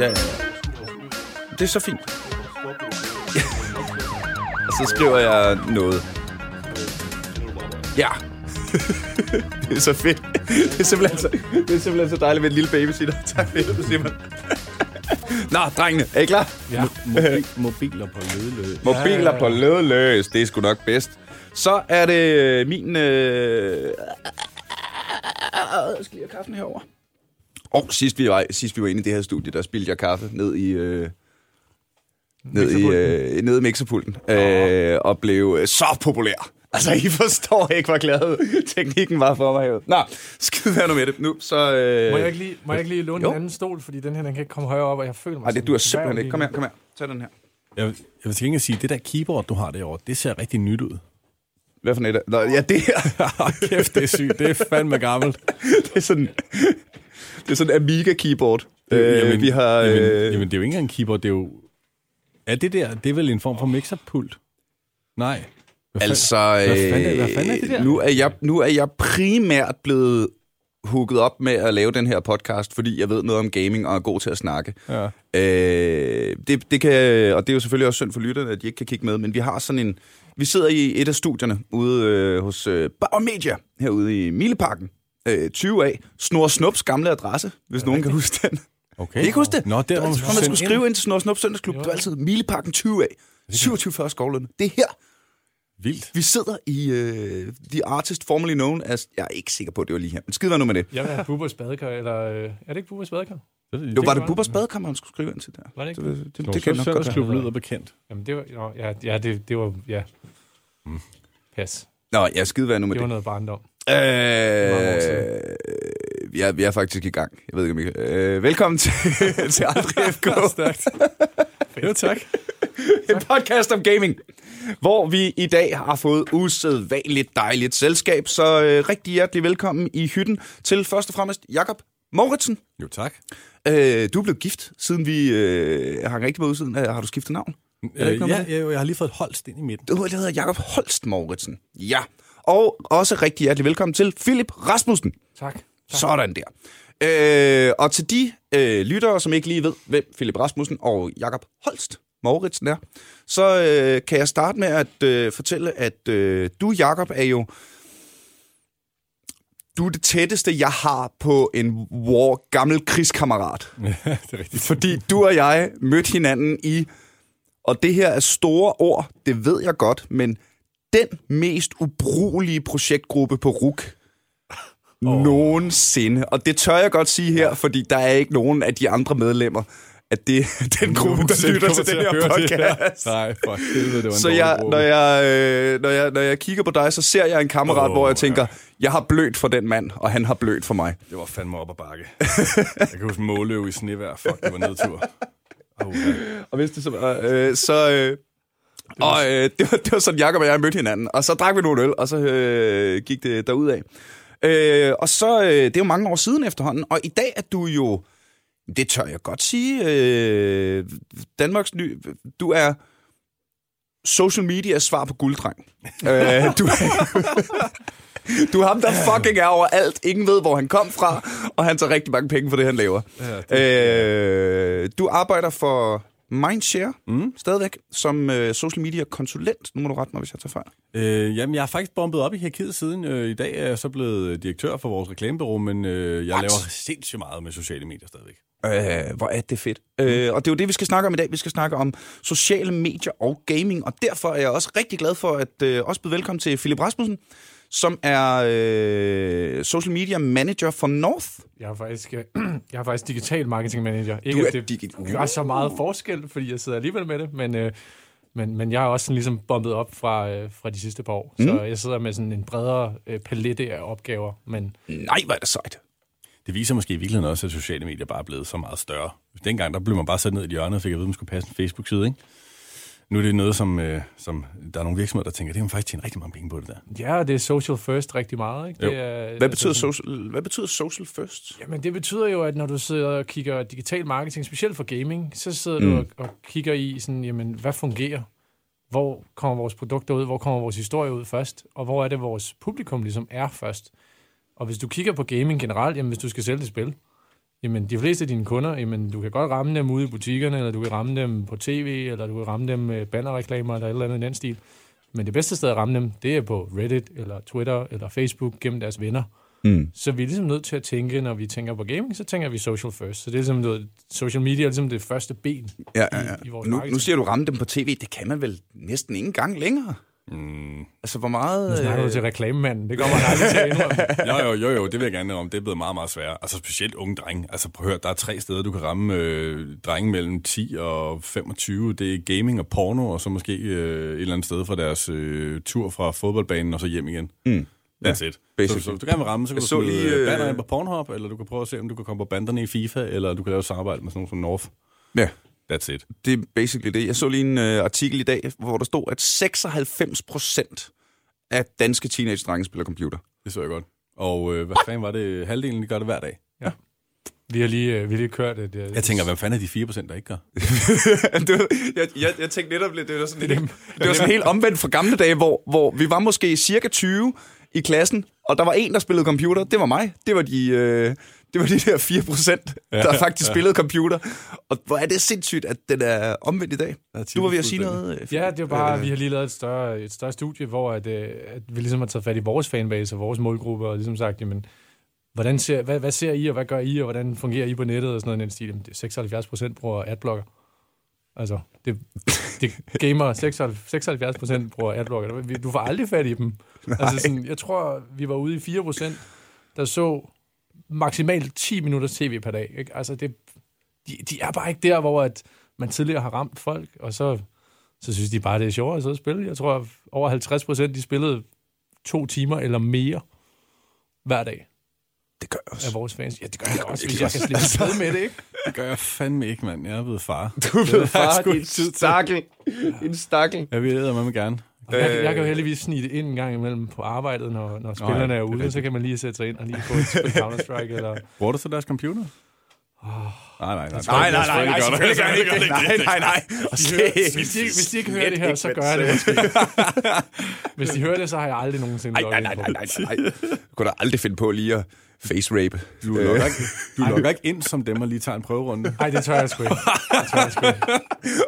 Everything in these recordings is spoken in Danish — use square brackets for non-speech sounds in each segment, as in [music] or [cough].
Ja, ja. Det er så fint. Og så skriver jeg noget. Ja. [laughs] det er så fedt. Det er simpelthen så, det er simpelthen så dejligt med en lille babysitter. [laughs] Tak for det, Simon. Nå, drengene, er I klar? Ja. Mobil, mobiler på lødeløs. Mobiler på lødløs, det er sgu nok bedst. Så er det øh, min... Øh... Jeg skal lige have kaffen herover. Og sidst vi var, sidst vi var inde i det her studie, der spildte jeg kaffe ned i... Øh... Ned i, øh, ned i mixerpulten, øh, og blev øh, så populær. Altså, I forstår ikke, hvor glad teknikken var for mig. Nå, skide være nu med det. Nu, så... Øh... Må jeg ikke lige, må jeg ikke lige låne Jo. en anden stol, fordi den her den kan ikke komme højere op, og jeg føler mig Ej, det du er simpelthen ikke. Kom her, kom her. Tag den her. Jeg, vil- jeg vil til gengæld sige, det der keyboard, du har derovre, det ser rigtig nyt ud. Hvad for net? Nå, ja, det her. [laughs] Kæft, det er sygt. Det er fandme gammelt. [laughs] det er sådan... Det er sådan en Amiga keyboard. Øh, vi har... Jamen, Øh... jamen, det er jo ikke engang en keyboard, det er jo... Er det der, det er vel en form for mixerpult? Nej. Hvad fanden- Altså, hvad fanden hvad fanden er det øh, der? nu, er jeg, nu er jeg primært blevet hooket op med at lave den her podcast, fordi jeg ved noget om gaming og er god til at snakke. Ja. Øh, det, det kan, og det er jo selvfølgelig også synd for lytterne, at de ikke kan kigge med, men vi har sådan en... Vi sidder i et af studierne ude øh, hos øh, Bauer Media, herude i Mileparken. Øh, 20A. Snor Snups gamle adresse, hvis nogen kan huske den. Okay. Kan I ikke huske det? Nå, der, hvor man skulle man skulle skrive ind til Snor Snups Søndagsklub, Jo. det var altid Mileparken 20A. 27 skovlerne. Det er her, Vildt. vi sidder i uh, The Artist Formerly Known as... Jeg er ikke sikker på, at det var lige her, men skid være nu med det. Jeg vil have Bubbers badekar, eller... Øh, er det ikke Bubbers badekar? Det, Jo, var det var- Bubbers badekammer, han skulle skrive ind til der? Var det ikke? Det, det, det, det, det kan jeg nok godt. Søndagsklub lyder bekendt. Jamen, det var... Nå, ja, ja det, det var... Ja. Pas. Nå, jeg skide være nu med Det var det. noget barndom. Øh, år vi, er, vi er faktisk i gang. Jeg ved ikke, om I kan... Øh, velkommen til, [laughs] til Aldrig FK. Stærkt. jo, tak. [laughs] en podcast om gaming, hvor vi i dag har fået usædvanligt dejligt selskab. Så øh, rigtig hjertelig velkommen i hytten til først og fremmest Jakob Mauritsen. Jo, tak. Øh, du er blevet gift, siden vi øh, hang rigtig med udsiden. Øh, har du skiftet navn? Øh, ja, jeg, jeg har lige fået et holst ind i midten. Det hedder Jakob Holst Mauritsen. Ja. Og også rigtig hjertelig velkommen til Philip Rasmussen. Tak. tak. Sådan der. Øh, og til de øh, lyttere, som ikke lige ved, hvem Philip Rasmussen og Jakob Holst Mauritsen er, så øh, kan jeg starte med at øh, fortælle, at øh, du, Jakob, er jo du er det tætteste, jeg har på en war, gammel krigskammerat. [laughs] det er rigtigt. Fordi du og jeg mødte hinanden i, og det her er store ord, det ved jeg godt, men den mest ubrugelige projektgruppe på RUK oh. nogensinde. Og det tør jeg godt sige her, fordi der er ikke nogen af de andre medlemmer, at det er [laughs] den gruppe, der lytter til den her podcast. Nej, for helvede, det var Så jeg, når, jeg, øh, når, jeg, når jeg kigger på dig, så ser jeg en kammerat, oh, hvor jeg tænker, jeg har blødt for den mand, og han har blødt for mig. Det var fandme op ad bakke. jeg kan huske måløv i snevejr. Fuck, det var nedtur. Oh, ja. Og hvis det så øh, så... Øh, og øh, det, var, det var sådan, Jacob og jeg mødte hinanden. Og så drak vi nogle øl, og så øh, gik det derudad. Øh, og så, øh, det er jo mange år siden efterhånden. Og i dag er du jo, det tør jeg godt sige, øh, Danmarks ny... Du er social media svar på gulddreng. øh, du, [laughs] du er ham, der fucking er overalt. Ingen ved, hvor han kom fra, og han tager rigtig mange penge for det, han laver. Ja, Øh, du arbejder for Mindshare mm. stadigvæk som øh, social media konsulent. Nu må du rette mig, hvis jeg tager fejl. Øh, jamen, jeg har faktisk bombet op i hierarkiet siden. Øh, I dag er jeg så blevet direktør for vores reklamebureau, men øh, jeg What? laver sindssygt meget med sociale medier stadigvæk. Øh, hvor er det fedt. Mm. Øh, og det er jo det, vi skal snakke om i dag. Vi skal snakke om sociale medier og gaming, og derfor er jeg også rigtig glad for at øh, også byde velkommen til Philip Rasmussen, som er øh, social media manager for North. Jeg er faktisk, øh, [clears throat] jeg er faktisk digital marketing manager. Ikke, Du at er det digi- gør så meget forskel, fordi jeg sidder alligevel med det, men, øh, men, men jeg er også sådan ligesom bombet op fra, øh, fra de sidste par år. Mm. Så jeg sidder med sådan en bredere øh, palette af opgaver, men Nej, hvor er det sejt. Det viser måske i virkeligheden også, at sociale medier bare er blevet så meget større. Dengang der blev man bare sat ned i et hjørne og fik at vide, at man skulle passe en Facebook-side, ikke? Nu er det noget, som, øh, som der er nogle virksomheder, der tænker, det kan man faktisk tjene rigtig mange penge på det der. ja, det er social first rigtig meget. Ikke? Jo. Det er, Hvad betyder, sådan- social, hvad betyder social first? Jamen, det betyder jo, at når du sidder og kigger digital marketing, specielt for gaming, så sidder mm. du og, og kigger i, sådan, jamen, hvad fungerer? Hvor kommer vores produkter ud? Hvor kommer vores historie ud først? Og hvor er det, vores publikum ligesom er først? Og hvis du kigger på gaming generelt, jamen, hvis du skal sælge et spil, jamen de fleste af dine kunder, jamen du kan godt ramme dem ude i butikkerne, eller du kan ramme dem på tv, eller du kan ramme dem med bannerreklamer, eller et eller andet i den stil. Men det bedste sted at ramme dem, det er på Reddit, eller Twitter, eller Facebook, gennem deres venner. Mm. Så vi er ligesom nødt til at tænke, når vi tænker på gaming, så tænker vi social first. Så det er ligesom, du ved, social media er ligesom det første ben Ja, ja, i, ja. i vores Nu, nu siger du ramme dem på tv. Det kan man vel næsten ikke engang længere. Mm. Altså, hvor meget... Nu snakker du øh, til reklamemanden. Det kommer man aldrig til at indrømme. [laughs] Jo, jo, jo, jo, det vil jeg gerne om. Det er blevet meget, meget sværere. Altså specielt unge drenge. Altså prøv at høre, der er tre steder, du kan ramme øh, drenge mellem 10 og 25. Det er gaming og porno, og så måske øh, et eller andet sted fra deres øh, tur fra fodboldbanen og så hjem igen. Mm. That's it. Så, basically. så, hvis du gerne vil ramme, så kan Jeg du så smide lige, lige, øh, banner ind på Pornhub, eller du kan prøve at se, om du kan komme på banderne i FIFA, eller du kan lave samarbejde med sådan nogle som North. Ja, That's it. det er basically det. Jeg så lige en øh, artikel i dag, hvor der stod, at 96 procent af danske teenage-drenge spiller computer. Det så jeg godt. Og øh, hvad fanden var det? Halvdelen, de gør det hver dag. Vi har lige, øh, vi har lige kørt et... øh, Jeg tænker, hvad fanden er de 4 procent, der ikke gør? [laughs] det var, jeg, jeg, jeg tænkte netop lidt, det var sådan, det, det var sådan helt omvendt fra gamle dage, hvor, hvor vi var måske cirka 20 i klassen, og der var en, der spillede computer. Det var mig. Det var de, øh, det var de der 4 procent, der faktisk spillede computer. Og hvor er det sindssygt, at den er omvendt i dag. Du var ved at sige noget. øh, Ja, det er bare, øh, vi har lige lavet et større, et større studie, hvor at, øh, at vi ligesom har taget fat i vores fanbase og vores målgruppe, og ligesom sagt, jamen, hvordan ser, hvad, hvad ser I, og hvad gør I, og hvordan fungerer I på nettet, og sådan noget i den stil. Jamen, det er 76 procent bruger adblocker. Altså, det, det gamer 76 procent bruger adblocker. Du får aldrig fat i dem. Altså, sådan, jeg tror, vi var ude i 4 procent, der så maksimalt 10 minutters tv per dag. Ikke? Altså, det, de, de er bare ikke der, hvor at man tidligere har ramt folk, og så, så synes de bare, det er sjovere at sidde og spille. Jeg tror, over 50 procent, de spillede to timer eller mere hver dag Det gør jeg af også. vores fans. Ja, det gør jeg også, jeg hvis jeg kan slippe afsted med det, ikke? Det gør jeg fandme ikke, mand. Jeg er blevet far. Du er blevet [laughs] far, din stakkel. Din stakkel. Jeg vil æde med mig gerne. Jeg, kan- jeg kan jo heldigvis snige det ind en gang imellem på arbejdet, når, når spillerne ja, er det er ude, så kan man lige sætte sig ind og lige få et spil Counter-Strike. Eller... Bruger du så deres computer? Nej, nej, nej. Nej, nej, nej, nej. Nej, nej, nej. De hører, hvis, de, hvis de ikke hører det her, så gør jeg det måske. [laughs] Hvis de hører det, så har jeg aldrig nogensinde Nej, nej, nej, nej, nej, nej. Du kunne da aldrig finde på lige at face rape. Du logger, ikke, du logger ikke ind som dem, og lige tager en prøverunde. Nej, det tør jeg sgu ikke. [laughs] Det tør jeg sgu ikke.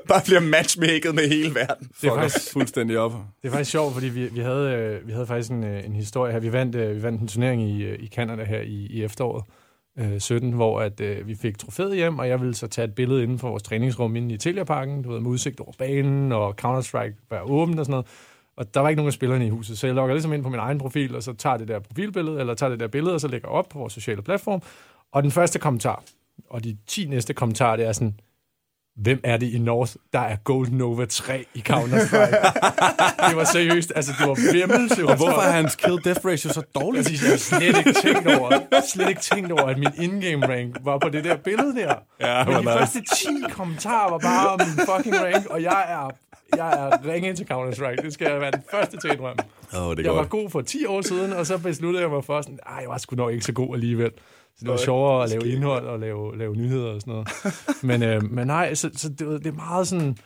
Bare bliver matchmaket med hele verden. Det er faktisk, fuldstændig op. det er faktisk sjovt, fordi vi, vi, havde, øh, vi havde faktisk en, øh, en historie her. Vi vandt, øh, vi vandt en turnering i, øh, i Canada her i, i efteråret øh, 17, hvor at, øh, vi fik trofæet hjem, og jeg ville så tage et billede inden for vores træningsrum inde i Telia-parken, du ved, med udsigt over banen, og Counter-Strike var åbent og sådan noget. Og der var ikke nogen af spillerne i huset, så jeg logger ligesom ind på min egen profil, og så tager det der profilbillede, eller tager det der billede, og så lægger op på vores sociale platform. Og den første kommentar, og de 10 næste kommentarer, det er sådan, hvem er det i North, der er Gold Nova 3 i Counter-Strike? [laughs] det var seriøst, altså det var vimmelse. Og hvorfor er hans kill-death ratio så dårligt? Præcis, jeg har slet ikke tænkt over, slet ikke tænkt over, at min in-game rank var på det der billede der. Ja, Men de første 10 kommentarer var bare om min fucking rank, og jeg er, jeg er ringe til Counter-Strike. Det skal jeg være den første til at indrømme. Oh, det Jeg var godt. god for 10 år siden, og så besluttede jeg mig for sådan, jeg var sgu nok ikke så god alligevel. Så det var sjovere at lave indhold og lave, lave nyheder og sådan noget. Men, øh, men nej, så, så det, det er meget sådan...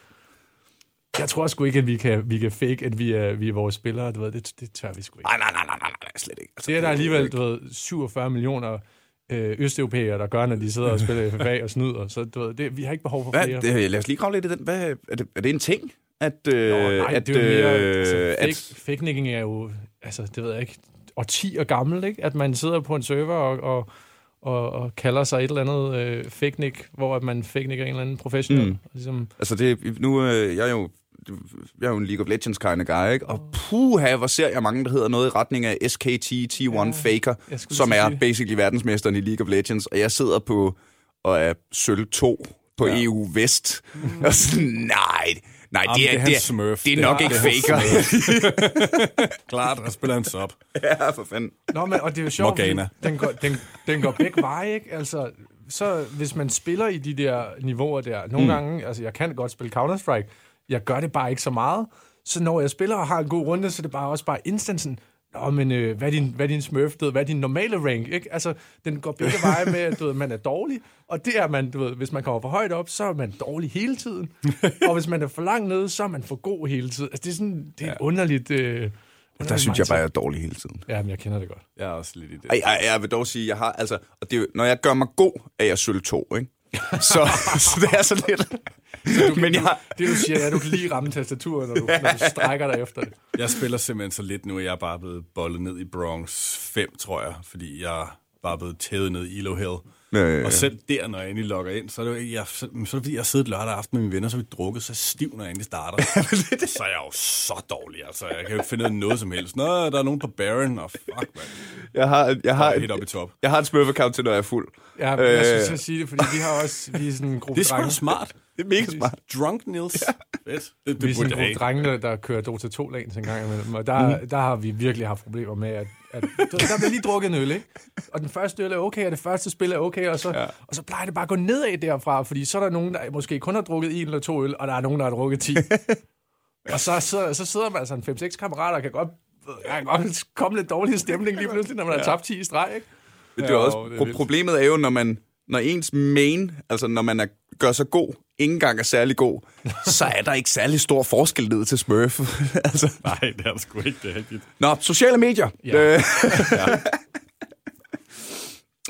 Jeg tror sgu ikke, at vi kan, vi kan fake, at vi er, vi er vores spillere. Du ved, det, det tør vi sgu ikke. Nej, nej, nej, nej, nej, nej, slet ikke. Altså, Det er der alligevel, du ved, 47 millioner øh, østeuropæere, der gør, når de sidder og [laughs] spiller FFA og snyder. Så du ved, det, vi har ikke behov for Hvad, flere. det, lad os lige grave lidt i den. Hvad, er, det, er det en ting? At, øh, Nå, nej, at, det er jo mere, øh, altså, at, fake, fake er jo, altså, det ved jeg ikke, årtier gammel, ikke? At man sidder på en server og, og, og, og kalder sig et eller andet øh, fake hvor at man fake en eller anden professionel. Mm. Ligesom, Altså, det, nu øh, jeg er jo jeg er jo en League of Legends kind of guy, ikke? Og puha, hvor ser jeg mange, der hedder noget i retning af SKT T1 Ja, Faker, som er sige basically verdensmesteren i League of Legends, og jeg sidder på og er sølv 2 på Ja. ja. EU Vest. Mm. [laughs] Og sådan, nej, nej, Jamen, det er, det er det er, Smurf. det er nok er- ikke er faker. [laughs] Klart, der spiller han sub. ja, for fanden. Nå, men, og det er jo sjovt, Morgana. den går, den, den går begge veje, ikke? Altså, så hvis man spiller i de der niveauer der, nogle mm. gange, altså jeg kan godt spille Counter-Strike, jeg gør det bare ikke så meget, så når jeg spiller og har en god runde, så er det bare også bare instant sådan, Nå, men øh, hvad, er din, hvad er din smurf, du ved, hvad er din normale rank, ikke? Altså, den går begge veje med, at du ved, man er dårlig, og det er man, du ved, hvis man kommer for højt op, så er man dårlig hele tiden, [laughs] og hvis man er for langt nede, så er man for god hele tiden. Altså, det er sådan, det er et underligt, øh, Der synes jeg bare, jeg er dårlig hele tiden. Ja, men jeg kender det godt. Jeg er også lidt i det. Ej, ej, jeg vil dog sige, jeg har, altså, og det, er jo- når jeg gør mig god, er jeg sølv 2, ikke? [laughs] Så, så det er så lidt. Men jeg, Det du siger, er, at du kan lige ramme tastaturet, når du, når du strækker dig efter det. Jeg spiller simpelthen så lidt nu, at jeg er bare blevet bollet ned i Bronx 5, tror jeg, fordi jeg er bare blevet tævet ned i Ilo Hill. Øh. Og selv der, når jeg endelig logger ind, så er det, jo, jeg, så, så er det fordi, jeg har siddet lørdag aften med mine venner, så vi drukket så stiv, når jeg endelig starter. [laughs] så er jeg jo så dårlig, altså. Jeg kan jo ikke finde ud af noget som helst. Nå, der er nogen på Baron, og fuck, man. jeg har, jeg har, helt oppe i top. jeg har en smurf-account til, når jeg er fuld. Ja, Øh. jeg synes, jeg sige det, fordi vi har også vi er sådan en gruppe Det er sgu smart. Det er mega smart. Drunk Nils. Ja. Fedt. Det, Vi er det sådan en gruppe drenge, der, der kører Dota 2 lanes en gang imellem, og der, mm. der har vi virkelig haft problemer med, at, at der, bliver lige drukket en øl, ikke? Og den første øl er okay, og det første spil er okay, og så, ja. og så plejer det bare at gå nedad derfra, fordi så er der nogen, der måske kun har drukket en eller to øl, og der er nogen, der har drukket 10. [laughs] og så, så, så sidder man altså en 5-6 kammerater, og kan godt, jeg kan godt komme lidt dårlig stemning lige pludselig, når man har tabt 10 i streg, ikke? Det er også, det er pro- problemet er jo, når man når ens main, altså når man er, gør sig god, ikke engang er særlig god, [laughs] så er der ikke særlig stor forskel ned til Smurf. [laughs] altså. Nej, det er der sgu ikke. Det er rigtigt. Nå, sociale medier. Ja.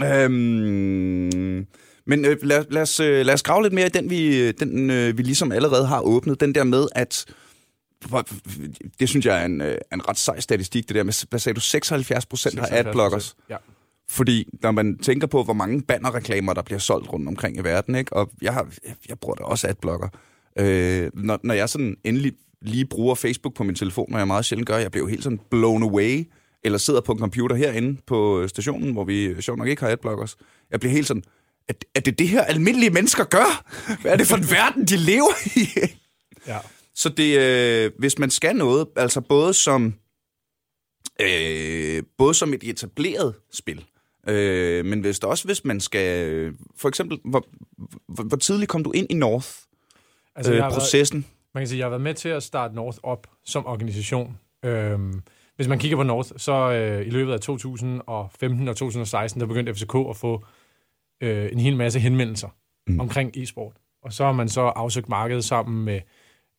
Øh, [laughs] øhm, men øh, lad, lad, os, øh, lad os grave lidt mere i den, vi, den, øh, vi ligesom allerede har åbnet. Den der med, at det synes jeg er en, øh, en ret sej statistik, det der med, hvad sagde du, 76 procent har 76%. adblockers. Ja. Fordi når man tænker på, hvor mange bannerreklamer, der bliver solgt rundt omkring i verden, ikke? og jeg, har, jeg bruger da også adblocker. Øh, når, når jeg sådan endelig lige bruger Facebook på min telefon, når jeg meget sjældent gør, jeg bliver jo helt sådan blown away, eller sidder på en computer herinde på stationen, hvor vi sjovt nok ikke har adblockers. Jeg bliver helt sådan, er, er det det her almindelige mennesker gør? Hvad er det for en verden, de lever i? Ja. Så det, øh, hvis man skal noget, altså både som, øh, både som et etableret spil, øh, men hvis det også, hvis man skal, øh, for eksempel, hvor, hvor, hvor tidligt kom du ind i North, Altså, øh, har været- processen? Man kan sige, jeg har været med til at starte North op som organisation. Øhm, hvis man kigger på North, så øh, i løbet af 2015 og 2016, der begyndte FCK at få øh, en hel masse henvendelser mm. omkring e-sport. Og så har man så afsøgt markedet sammen med,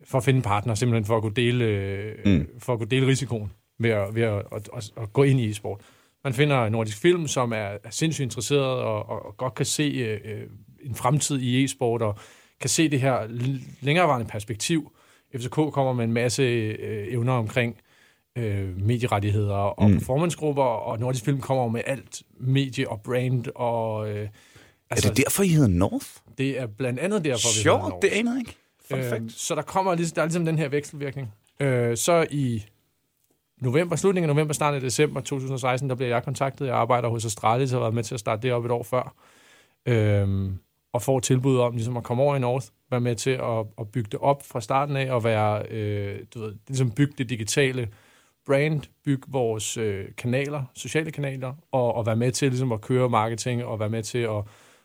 for at finde partner, simpelthen for at kunne dele, øh, mm. for at kunne dele risikoen ved, at, ved at, at, at, at gå ind i e-sport. Man finder Nordisk Film, som er, er sindssygt interesseret og, og, og godt kan se øh, øh, en fremtid i e-sport, og kan se det her længerevarende perspektiv. FCK kommer med en masse øh, evner omkring øh, medierettigheder og mm. performancegrupper, og Nordisk Film kommer med alt medie og brand, og øh, Er altså, det derfor, I hedder North? det er blandt andet derfor, vi hedder Sjovt, North. det anede jeg ikke. Fun Øh, fact. så der kommer der er ligesom den her vekselvirkning. Øh, så i november, slutningen af november, starten af december 2016, der bliver jeg kontaktet. Jeg arbejder hos Astralis og har været med til at starte det op et år før. Øh, og får tilbud om ligesom at komme over i North, være med til at, at bygge det op fra starten af, og være, øh, du ved, ligesom bygge det digitale brand, bygge vores øh, kanaler, sociale kanaler, og, og være med til ligesom at køre marketing, og være med til at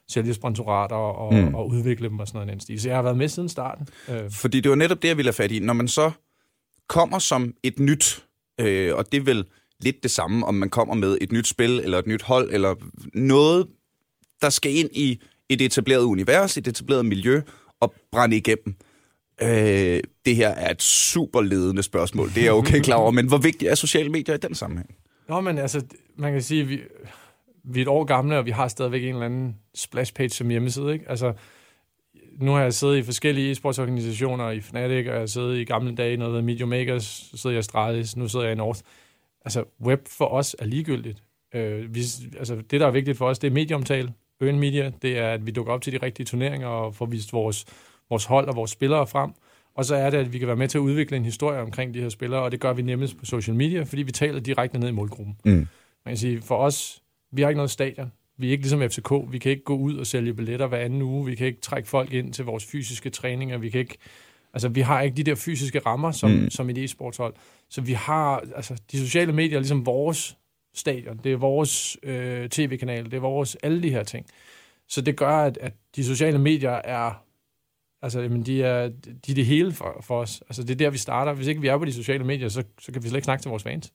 sælge sponsorater og, mm. og udvikle dem og sådan noget. stil. Så jeg har været med siden starten. Øh, Fordi det var netop det, jeg ville have fat i. Når man så kommer som et nyt, øh, og det er vel lidt det samme, om man kommer med et nyt spil, eller et nyt hold, eller noget, der skal ind i et etableret univers, et etableret miljø, og brænde igennem. Øh, det her er et super ledende spørgsmål, det er jeg okay klar over, men hvor vigtigt er sociale medier i den sammenhæng? Nå, men altså, man kan sige, at vi, vi er et år gamle, og vi har stadigvæk en eller anden splash page som hjemmeside, ikke? Altså, nu har jeg siddet i forskellige e-sportsorganisationer, i Fnatic, og jeg har siddet i gamle dage i noget, hedder Media Makers, så sidder jeg i Astralis, nu sidder jeg i North. Altså, web for os er ligegyldigt. Øh, vi, altså, det, der er vigtigt for os, det er medieomtale, earn media, det er, at vi dukker op til de rigtige turneringer og får vist vores, vores hold og vores spillere frem. Og så er det, at vi kan være med til at udvikle en historie omkring de her spillere, og det gør vi nemmest på social media, fordi vi taler direkte ned i målgruppen. Mm. Man kan sige, for os, vi har ikke noget stadion. Vi er ikke ligesom FCK. Vi kan ikke gå ud og sælge billetter hver anden uge. Vi kan ikke trække folk ind til vores fysiske træninger. Vi kan ikke, altså, vi har ikke de der fysiske rammer som, mm. som et e-sportshold. Så vi har, altså, de sociale medier er ligesom vores stadion. Det er vores øh, tv-kanal. Det er vores, alle de her ting. Så det gør, at, at de sociale medier er, altså, jamen, de er, de er det hele for, for os. Altså, det er der, vi starter. Hvis ikke vi er på de sociale medier, så, så kan vi slet ikke snakke til vores fans.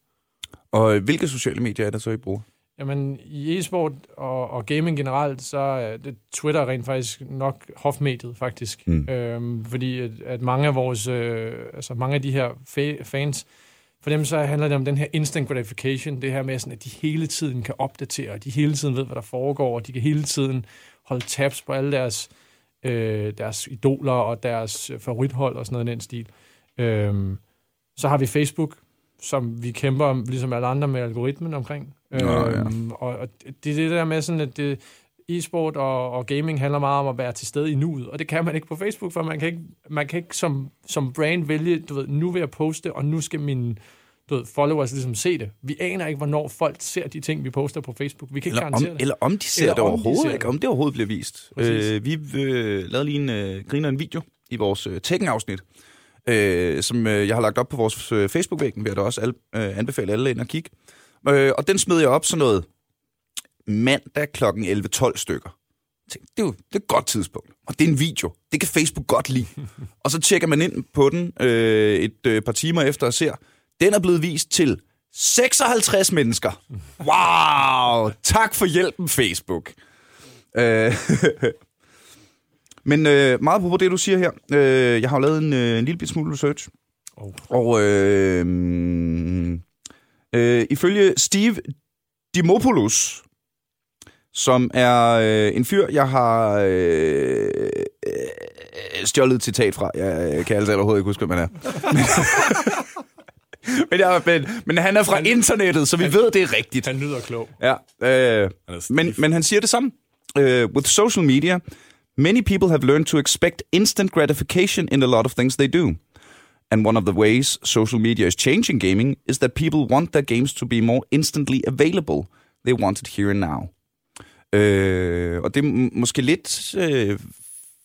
Og øh, hvilke sociale medier er der så, I bruger? Jamen, i e-sport og, og gaming generelt, så er det Twitter rent faktisk nok hofmediet, faktisk. Mm. Øhm, fordi at, at mange af vores, øh, altså mange af de her fa- fans For dem så handler det om den her instant gratification, det her med, sådan, at de hele tiden kan opdatere, og de hele tiden ved, hvad der foregår, og de kan hele tiden holde tabs på alle deres, øh, deres idoler og deres favorithold og sådan noget i den stil. Øhm, så har vi Facebook, som vi kæmper, ligesom alle andre, med algoritmen omkring. Nå, ja. øhm, og, og det er det der med sådan, at det, e-sport og, og gaming handler meget om at være til stede i nuet, og det kan man ikke på Facebook, for man kan ikke, man kan ikke som, som brand vælge, du ved, nu vil jeg poste, og nu skal mine du ved, followers ligesom se det. Vi aner ikke, hvornår folk ser de ting, vi poster på Facebook. Vi kan ikke Eller garantere om, det. eller om de ser Eller det om de overhovedet, ser ikke? det. Om det overhovedet bliver vist. Præcis. Øh, vi øh, lavede lige en øh, griner en video i vores øh, Tekken-afsnit, øh, som øh, jeg har lagt op på vores øh, Facebook-væg, vil jeg da også al, øh, anbefale alle ind og kigge. Øh, og den smed jeg op sådan noget mandag kl. 11-12 stykker. Tænkte, Det er jo det er et godt tidspunkt. Og det er en video. Det kan Facebook godt lide. [laughs] og så tjekker man ind på den øh, et øh, par timer efter og ser, den er blevet vist til 56 mennesker. Wow! Tak for hjælpen, Facebook. Øh, [laughs] Men øh, meget på det, du siger her. Øh, jeg har jo lavet en, øh, en lille smule research. Oh. Og øh, øh, ifølge Steve Dimopoulos, som er øh, en fyr, jeg har øh, øh, stjålet et citat fra. Jeg kan altså overhovedet ikke huske, hvem han er. [laughs] men, jeg, men, men han er fra internettet, så vi ved, det er rigtigt. Han lyder klog. Ja, øh, Han men, men han siger det samme. Uh, with social media, many people have learned to expect instant gratification in a lot of things they do. And one of the ways social media is changing gaming is that people want their games to be more instantly available. They want it here and now. Øh, og det er måske lidt øh,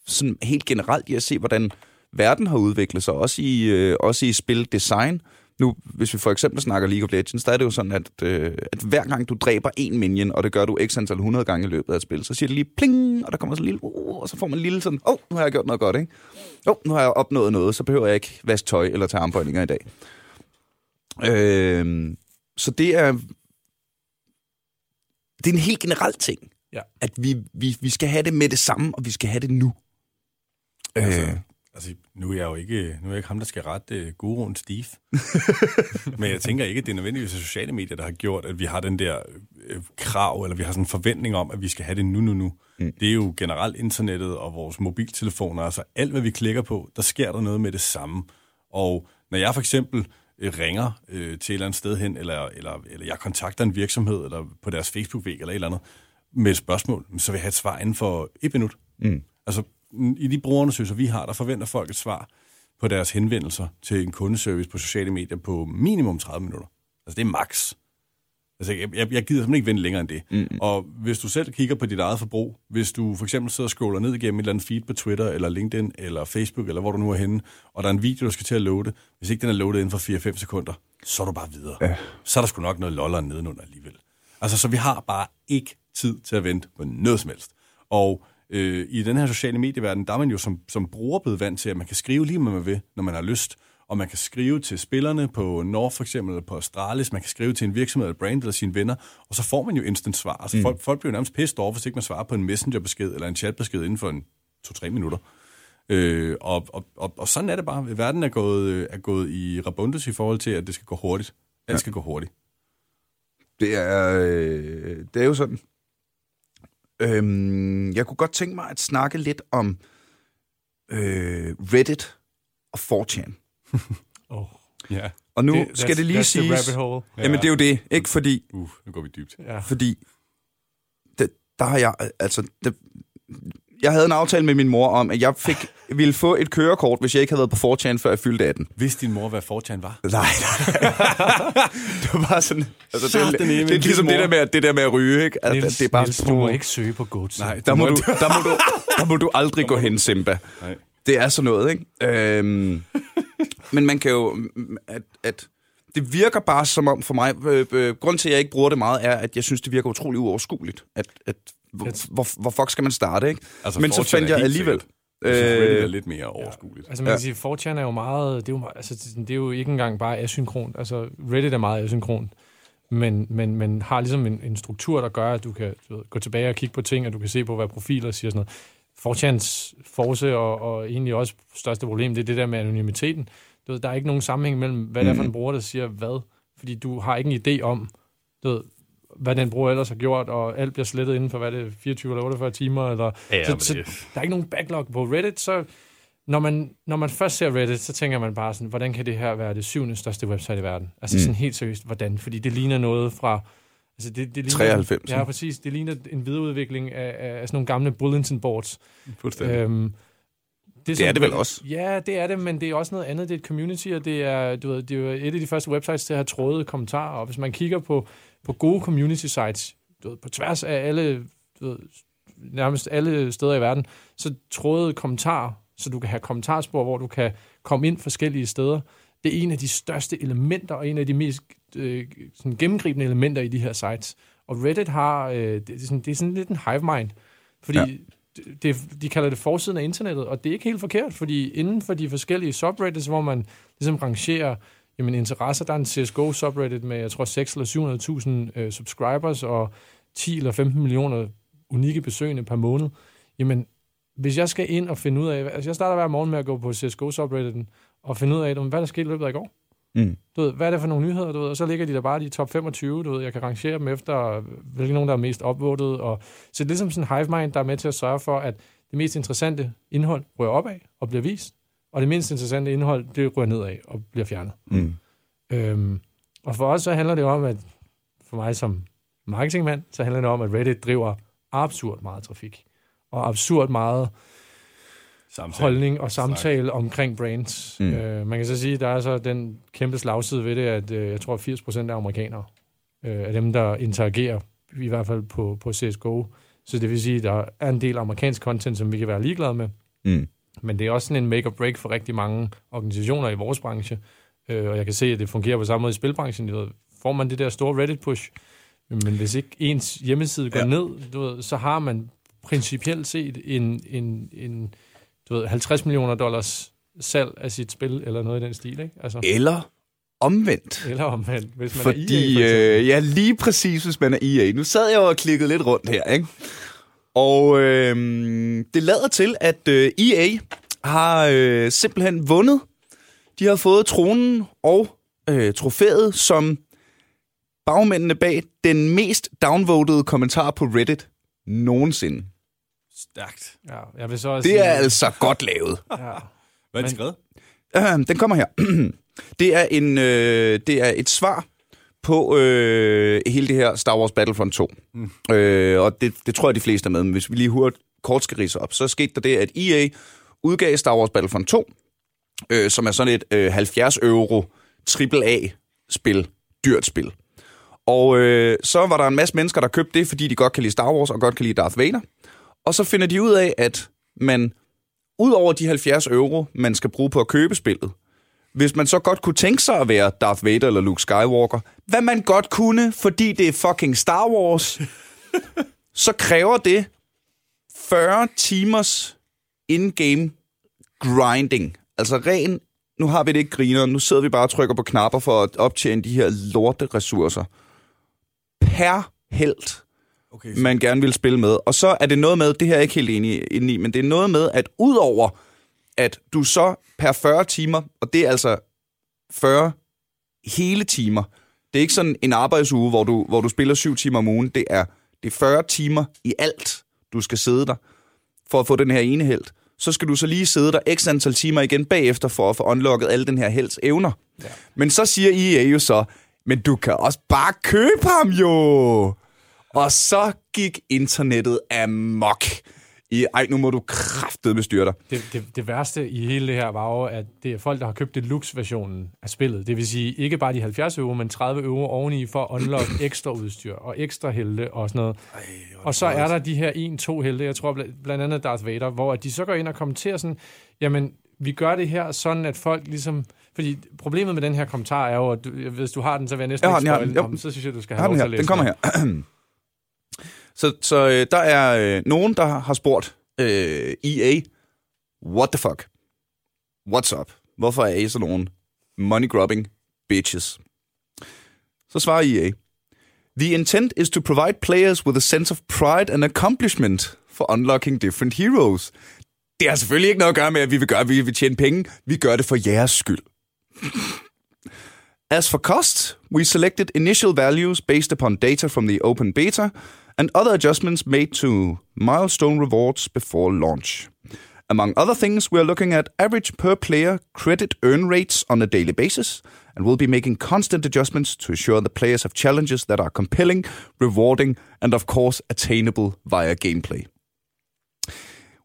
sådan helt generelt i at se, hvordan verden har udviklet sig, også i, øh, også i spildesign. Nu, hvis vi for eksempel snakker League of Legends, der er det jo sådan, at, øh, at hver gang du dræber en minion, og det gør du x antal 100 gange i løbet af et spil, så siger det lige pling, og der kommer sådan en lille, uh, og så får man en lille sådan, åh, oh, nu har jeg gjort noget godt, ikke? Åh, oh, nu har jeg opnået noget, så behøver jeg ikke vaske tøj eller tage armbøjninger i dag. Øh, så det er, det er en helt generel ting, Ja. at vi, vi, vi skal have det med det samme, og vi skal have det nu. Altså, Øh. Altså, nu er jeg jo ikke, nu er jeg ikke ham, der skal rette uh, guruen Steve. [laughs] Men jeg tænker ikke, at det er nødvendigvis sociale medier, der har gjort, at vi har den der øh, krav, eller vi har sådan en forventning om, at vi skal have det nu, nu, nu. Mm. Det er jo generelt internettet og vores mobiltelefoner, altså alt, hvad vi klikker på, der sker der noget med det samme. Og når jeg for eksempel øh, ringer øh, til et eller andet sted hen, eller, eller, eller jeg kontakter en virksomhed, eller på deres Facebook-væg, eller et eller andet, med et spørgsmål, så vil jeg have et svar inden for et minut. Mm. Altså, i de brugerundersøgelser, vi har, der forventer folk et svar på deres henvendelser til en kundeservice på sociale medier på minimum 30 minutter. Altså, det er max. Altså, jeg, jeg, jeg gider simpelthen ikke vente længere end det. Mm. Og hvis du selv kigger på dit eget forbrug, hvis du for eksempel sidder og scroller ned igennem et eller andet feed på Twitter, eller LinkedIn, eller Facebook, eller hvor du nu er henne, og der er en video, du skal til at loade, hvis ikke den er loadet inden for 4-5 sekunder, så er du bare videre. Ja. Så er der sgu nok noget loller nedenunder alligevel. Altså, så vi har bare ikke tid til at vente på noget som helst. Og øh, i den her sociale medieverden, der er man jo som, som bruger blevet vant til, at man kan skrive lige, hvad man vil, når man har lyst. Og man kan skrive til spillerne på North for eksempel, eller på Astralis, man kan skrive til en virksomhed eller brand eller sine venner, og så får man jo instant svar. Altså mm. folk, folk bliver nærmest pissed over, hvis ikke man svarer på en messengerbesked eller en chatbesked inden for en to-tre minutter. Øh, og, og, og, og sådan er det bare. Verden er gået, øh, er gået i rabundus i forhold til, at det skal gå hurtigt. Alt Ja. skal gå hurtigt. Det er, øh, det er jo sådan. Øhm, jeg kunne godt tænke mig at snakke lidt om øh, Reddit og 4chan. Oh. [laughs] Ja. Og nu Det- skal det lige rabbit hole. Jamen, det er jo det. Ikke fordi... Uh, nu går vi dybt. Ja. Fordi det, der har jeg... Altså, det, jeg havde en aftale med min mor om, at jeg fik, ville få et kørekort, hvis jeg ikke havde været på 4chan, før jeg fyldte 18. Hvis din mor, hvad fortjan var? Nej, [laughs] det var bare sådan... Altså, det, Sådan det, en det, lille er ligesom mor. det der, med, det der med at ryge, ikke? Altså, Niels, det er bare... Niels, du må ikke søge på goats. Nej, Der må, må du, der, må du, der må du aldrig gå hen, Simba. Nej. Det er sådan noget, ikke? Øhm, men man kan jo... At, at det virker bare som om for mig... Øh, øh, grund til, at jeg ikke bruger det meget, er, at jeg synes, det virker utrolig uoverskueligt. At, at, hvor, hvor, hvor fuck skal man starte, ikke? Altså, men så 4chan fandt jeg alligevel... synes, Reddit er Øh, lidt mere overskueligt. Altså man kan Ja. sige, 4chan er jo meget, det er jo, meget- altså, det- det er jo ikke engang bare asynkron. Altså Reddit er meget asynkron, men, men, men har ligesom en, en struktur, der gør, at du kan du ved, gå tilbage og kigge på ting, og du kan se på, hvad profiler siger og sådan noget. 4chans force og, og egentlig også største problem, det er det der med anonymiteten. Du ved, der er ikke nogen sammenhæng mellem, hvad det er for en bruger, der siger hvad. Fordi du har ikke en idé om, du ved, hvad den bruger ellers har gjort, og alt bliver slettet inden for, hvad det er, 24 eller 48 timer. Eller, Ja, så, så, der er ikke nogen backlog på Reddit, så når man, når man først ser Reddit, så tænker man bare sådan, hvordan kan det her være det syvende største website i verden? Altså mm. sådan helt seriøst, hvordan? Fordi det ligner noget fra... Altså det, det ligner, 93, Ja, præcis. Det ligner en videreudvikling af, af, af sådan nogle gamle bulletin boards. Fuldstændig. Øhm, Det er det vel også. Ja, det er det, men det er også noget andet. Det er et community, og det er, du ved, det er et af de første websites til at have trådede kommentarer. Og hvis man kigger på, på gode community sites, du ved, på tværs af alle, du ved, nærmest alle steder i verden, så trådede kommentarer, så du kan have kommentarspor, hvor du kan komme ind forskellige steder. Det er en af de største elementer, og en af de mest øh, sådan gennemgribende elementer i de her sites. Og Reddit har, øh, det, er sådan, det er sådan lidt en hive mind, fordi Ja det, det, de kalder det forsiden af internettet, og det er ikke helt forkert, fordi inden for de forskellige subreddits, hvor man ligesom rangerer jamen, interesser, der er en CSGO subreddit med, jeg tror, 6 eller 700.000 øh, subscribers og 10 eller 15 millioner unikke besøgende per måned. Jamen, hvis jeg skal ind og finde ud af, altså jeg starter hver morgen med at gå på CSGO subredditen og finde ud af, hvad der skete i løbet af i går. Mm. Du ved, hvad er det for nogle nyheder, du ved, og så ligger de der bare i top 25, du ved, jeg kan rangere dem efter, hvilke nogen, der er mest upvoted, og så det er ligesom sådan en hive mind, der er med til at sørge for, at det mest interessante indhold rører opad og bliver vist, og det mindst interessante indhold, det rører nedad og bliver fjernet. Mm. Øhm, og for os så handler det om, at for mig som marketingmand, så handler det om, at Reddit driver absurd meget trafik, og absurd meget Samtale. holdning og samtale omkring brands. Mm. Øh, man kan så sige, at der er så den kæmpe slagside ved det, at øh, jeg tror, at 80 procent er amerikanere. Øh, af dem, der interagerer, i hvert fald på, på CSGO. Så det vil sige, at der er en del amerikansk content, som vi kan være ligeglade med. Mm. Men det er også sådan en make or break for rigtig mange organisationer i vores branche. Øh, og jeg kan se, at det fungerer på samme måde i spilbranchen. Du ved, får man det der store Reddit-push, men hvis ikke ens hjemmeside går ja. ned, du ved, så har man principielt set en, en, en du ved, 50 millioner dollars salg af sit spil, eller noget i den stil, ikke? Altså, Eller omvendt. eller omvendt, hvis man Fordi, er EA, for eksempel. øh, ja, lige præcis, hvis man er EA. Nu sad jeg jo og klikkede lidt rundt her, ikke? Og øh, det lader til, at øh, EA har øh, simpelthen vundet. De har fået tronen og øh, trofæet som bagmændene bag den mest downvotede kommentar på Reddit nogensinde. Stærkt. Ja, jeg vil så også Det er sige, altså godt lavet. Ja. Hvad er det skrevet? Øh, den kommer her. [clears throat] det, er en, øh, det er et svar på øh, hele det her Star Wars Battlefront 2. Mm. Øh, og det, det tror jeg, de fleste er med. Men hvis vi lige hurtigt kort skal rise op, så skete der det, at EA udgav Star Wars Battlefront 2, øh, som er sådan et øh, 70 euro AAA-spil, dyrt spil. Og øh, så var der en masse mennesker, der købte det, fordi de godt kan lide Star Wars og godt kan lide Darth Vader. Og så finder de ud af, at man ud over de 70 euro, man skal bruge på at købe spillet, hvis man så godt kunne tænke sig at være Darth Vader eller Luke Skywalker, hvad man godt kunne, fordi det er fucking Star Wars, [laughs] så kræver det 40 timers in-game grinding. Altså ren, nu har vi det ikke griner, nu sidder vi bare og trykker på knapper for at optjene de her lorte ressourcer. Per helt Okay, man gerne vil spille med. Og så er det noget med, det her er jeg ikke helt enig i, men det er noget med, at udover at du så per 40 timer, og det er altså 40 hele timer, det er ikke sådan en arbejdsuge, hvor du, hvor du spiller 7 timer om ugen, det er, det er 40 timer i alt, du skal sidde der for at få den her ene held. Så skal du så lige sidde der x antal timer igen bagefter for at få unlocket alle den her helds evner. Ja. Men så siger EA jo så, men du kan også bare købe ham jo! Og så gik internettet amok. I, ej, nu må du kraftedeme styre dig. det, det, det værste i hele det her var jo, at det er folk, der har købt deluxe-versionen af spillet. Det vil sige, ikke bare de 70 euro, men 30 euro oveni for at unlock [clears throat] ekstra udstyr og ekstra helte og sådan noget. Ej, Og så er der de her en-to helte, jeg tror bl- blandt andet Darth Vader, hvor de så går ind og kommenterer sådan, jamen, vi gør det her sådan, at folk ligesom... Fordi problemet med den her kommentar er jo, at du, hvis du har den, så vil jeg næsten Jeg ikke den, jeg den. den. Så synes jeg, du skal Jeg have har lov den til her. at læse Den kommer her. [clears throat] så så øh, der er øh, nogen, der har spurgt øh, EA, what the fuck? What's up? Hvorfor er I sådan nogle money-grubbing bitches? Så svarer EA, The intent is to provide players with a sense of pride and accomplishment for unlocking different heroes. Det har selvfølgelig ikke noget at gøre med, at vi vil gøre, at vi vil tjene penge. Vi gør det for jeres skyld. As for cost, we selected initial values based upon data from the open beta and other adjustments made to milestone rewards before launch. Among other things, we are looking at average per player credit earn rates on a daily basis, and we'll be making constant adjustments to ensure the players have challenges that are compelling, rewarding, and of course attainable via gameplay.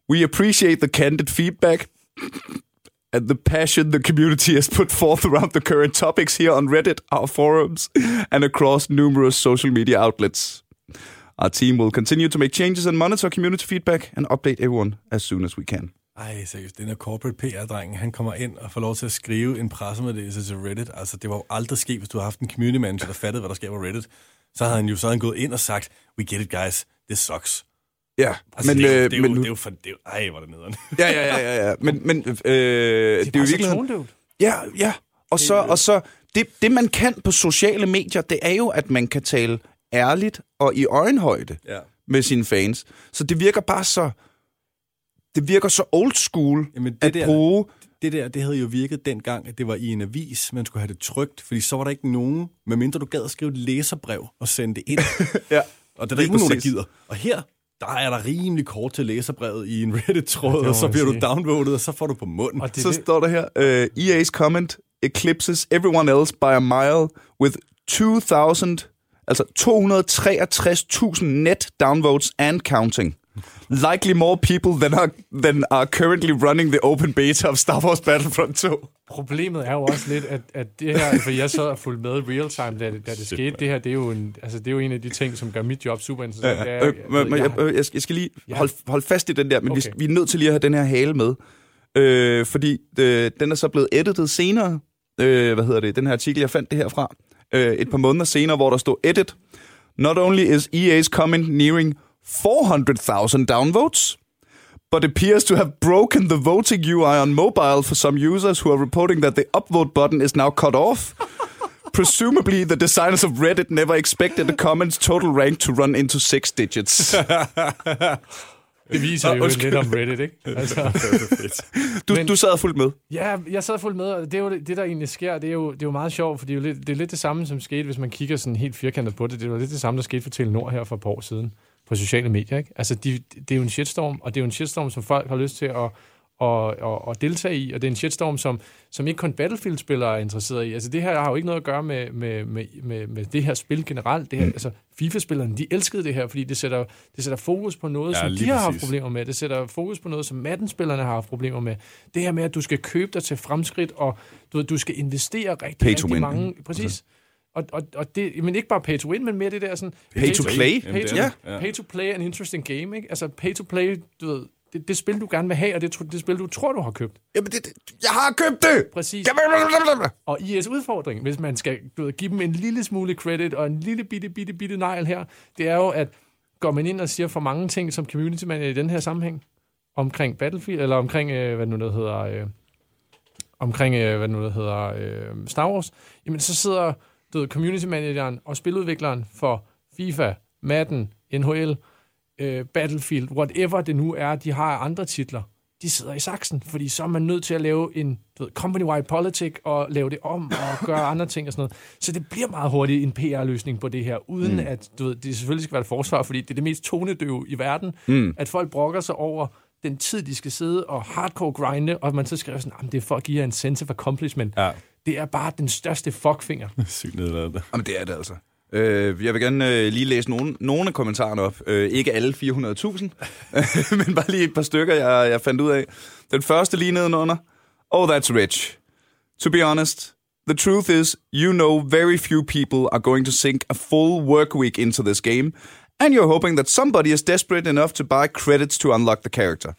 We appreciate the candid feedback [coughs] and the passion the community has put forth around the current topics here on Reddit, our forums, and across numerous social media outlets. Our team will continue to make changes and monitor community feedback and update everyone as soon as we can. Ej, seriøst, den her corporate PR-dreng, han kommer ind og får lov til at skrive en pressemeddelelse til Reddit. Altså, det var jo aldrig sket, hvis du havde haft en community manager, der fattede, hvad der sker på Reddit. Så havde han jo så havde han gået ind og sagt, we get it, guys, this sucks. Ja, Altså, men, det, er jo, øh, det, er jo, men det er jo for, det er jo, ej, hvor er det nederen. ja, ja, ja, ja, ja, men, men øh, det, er jo virkelig. Ja, ja. Og så, og så det, det, man kan på sociale medier, det er jo, at man kan tale ærligt og i øjenhøjde Ja. med sine fans. Så det virker bare så... Det virker så old school Jamen, det at der- bruge... Det der, det havde jo virket dengang, at det var i en avis, man skulle have det trygt, fordi så var der ikke nogen, medmindre du gad at skrive et læserbrev og sende det ind. [laughs] Ja, Og det er der ikke nogen, der præcis. gider. Og her, der er der rimelig kort til læserbrevet i en Reddit-tråd, Ja, og så bliver du sige. downvoted, og så får du på munden. Og det, så det, står der her, uh, EA's comment eclipses everyone else by a mile with 2000, altså 263.000 net downvotes and counting. Likely more people than are, than are currently running the open beta of Star Wars Battlefront 2. Problemet er jo også lidt, at, at det her, for jeg så og fulgte med real time, da, det- da det skete, det her, det er, jo en, altså, det er jo en af de ting, som gør mit job super interessant. Det er, Øh, men, jeg- jeg, øh, jeg, skal- jeg skal lige Ja. holde, holde fast i den der, men okay. vi, vi er nødt til lige at have den her hale med. Øh, fordi øh, den er så blevet editet senere. Øh, hvad hedder det? Den her artikel, jeg fandt det her fra. Øh, et par måneder senere, hvor der stod edit. Not only is EA's comment nearing 400,000 downvotes, but appears to have broken the voting UI on mobile for some users who are reporting that the upvote button is now cut off. Presumably, the designers of Reddit never expected the comments total rank to run into six digits. [laughs] det viser jo lidt om Reddit, ikke? [laughs] Altså, Du, Men- du sad og fulgte med. Ja, jeg sad fuldt med, og det er jo det, det, der egentlig sker. Det er jo, det er jo meget sjovt, for det er jo lidt det, er lidt det samme, som skete, hvis man kigger sådan helt firkantet på det. Det var lidt det samme, der skete for Telenor her for et par år siden på sociale medier. Ikke? Altså, de, det er jo en shitstorm, og det er jo en shitstorm, som folk har lyst til at, at, at, at deltage i, og det er en shitstorm, som, som ikke kun Battlefield-spillere er interesseret i. Altså, det her har jo ikke noget at gøre med, med, med, med, med det her spil generelt. Det her, altså, FIFA-spillerne, de elskede det her, fordi det sætter, det sætter fokus på noget, Ja, som de har haft problemer med. Det sætter fokus på noget, som Madden-spillerne har haft problemer med. Det her med, at du skal købe dig til fremskridt, og du, du skal investere rigtig, Pay rigtig mange... Præcis. Og, og, og det, men ikke bare pay to win, men mere det der sådan... Pay to play? Pay to. Ja. pay to play an interesting game, ikke? Altså pay to play, du ved, det, det spil, du gerne vil have, og det, det spil, du tror, du har købt. Jamen, det, det, jeg har købt det! Præcis. Jamen, Og IS udfordring, hvis man skal du ved, give dem en lille smule credit og en lille bitte, bitte, bitte negl her, det er jo, at går man ind og siger for mange ting som community manager i den her sammenhæng, omkring Battlefield, eller omkring, øh, hvad det nu der hedder, øh, omkring, øh, hvad det nu der hedder, øh, Star Wars, jamen så sidder du ved, community manageren og spiludvikleren for FIFA, Madden, NHL, øh, Battlefield, whatever det nu er, de har andre titler, de sidder i saksen, fordi så er man nødt til at lave en du ved, company-wide politic og lave det om og gøre [laughs] andre ting og sådan noget. Så det bliver meget hurtigt en PR-løsning på det her, uden mm. at du ved, det selvfølgelig skal være et forsvar, fordi det er det mest tonedøve i verden, mm. at folk brokker sig over den tid, de skal sidde og hardcore grinde, og man så skriver sådan, at det er for at give jer en sense of accomplishment. Ja, Det er bare den største fuckfinger. [laughs] sygt nedladende. Jamen, det er det altså. Øh, jeg vil gerne øh, lige læse nogle, nogle af kommentarerne op. Øh, ikke alle 400.000, [laughs] men bare lige et par stykker, jeg, jeg fandt ud af. Den første lige nedenunder. Oh, that's rich. To be honest, the truth is, you know very few people are going to sink a full work week into this game, and you're hoping that somebody is desperate enough to buy credits to unlock the character.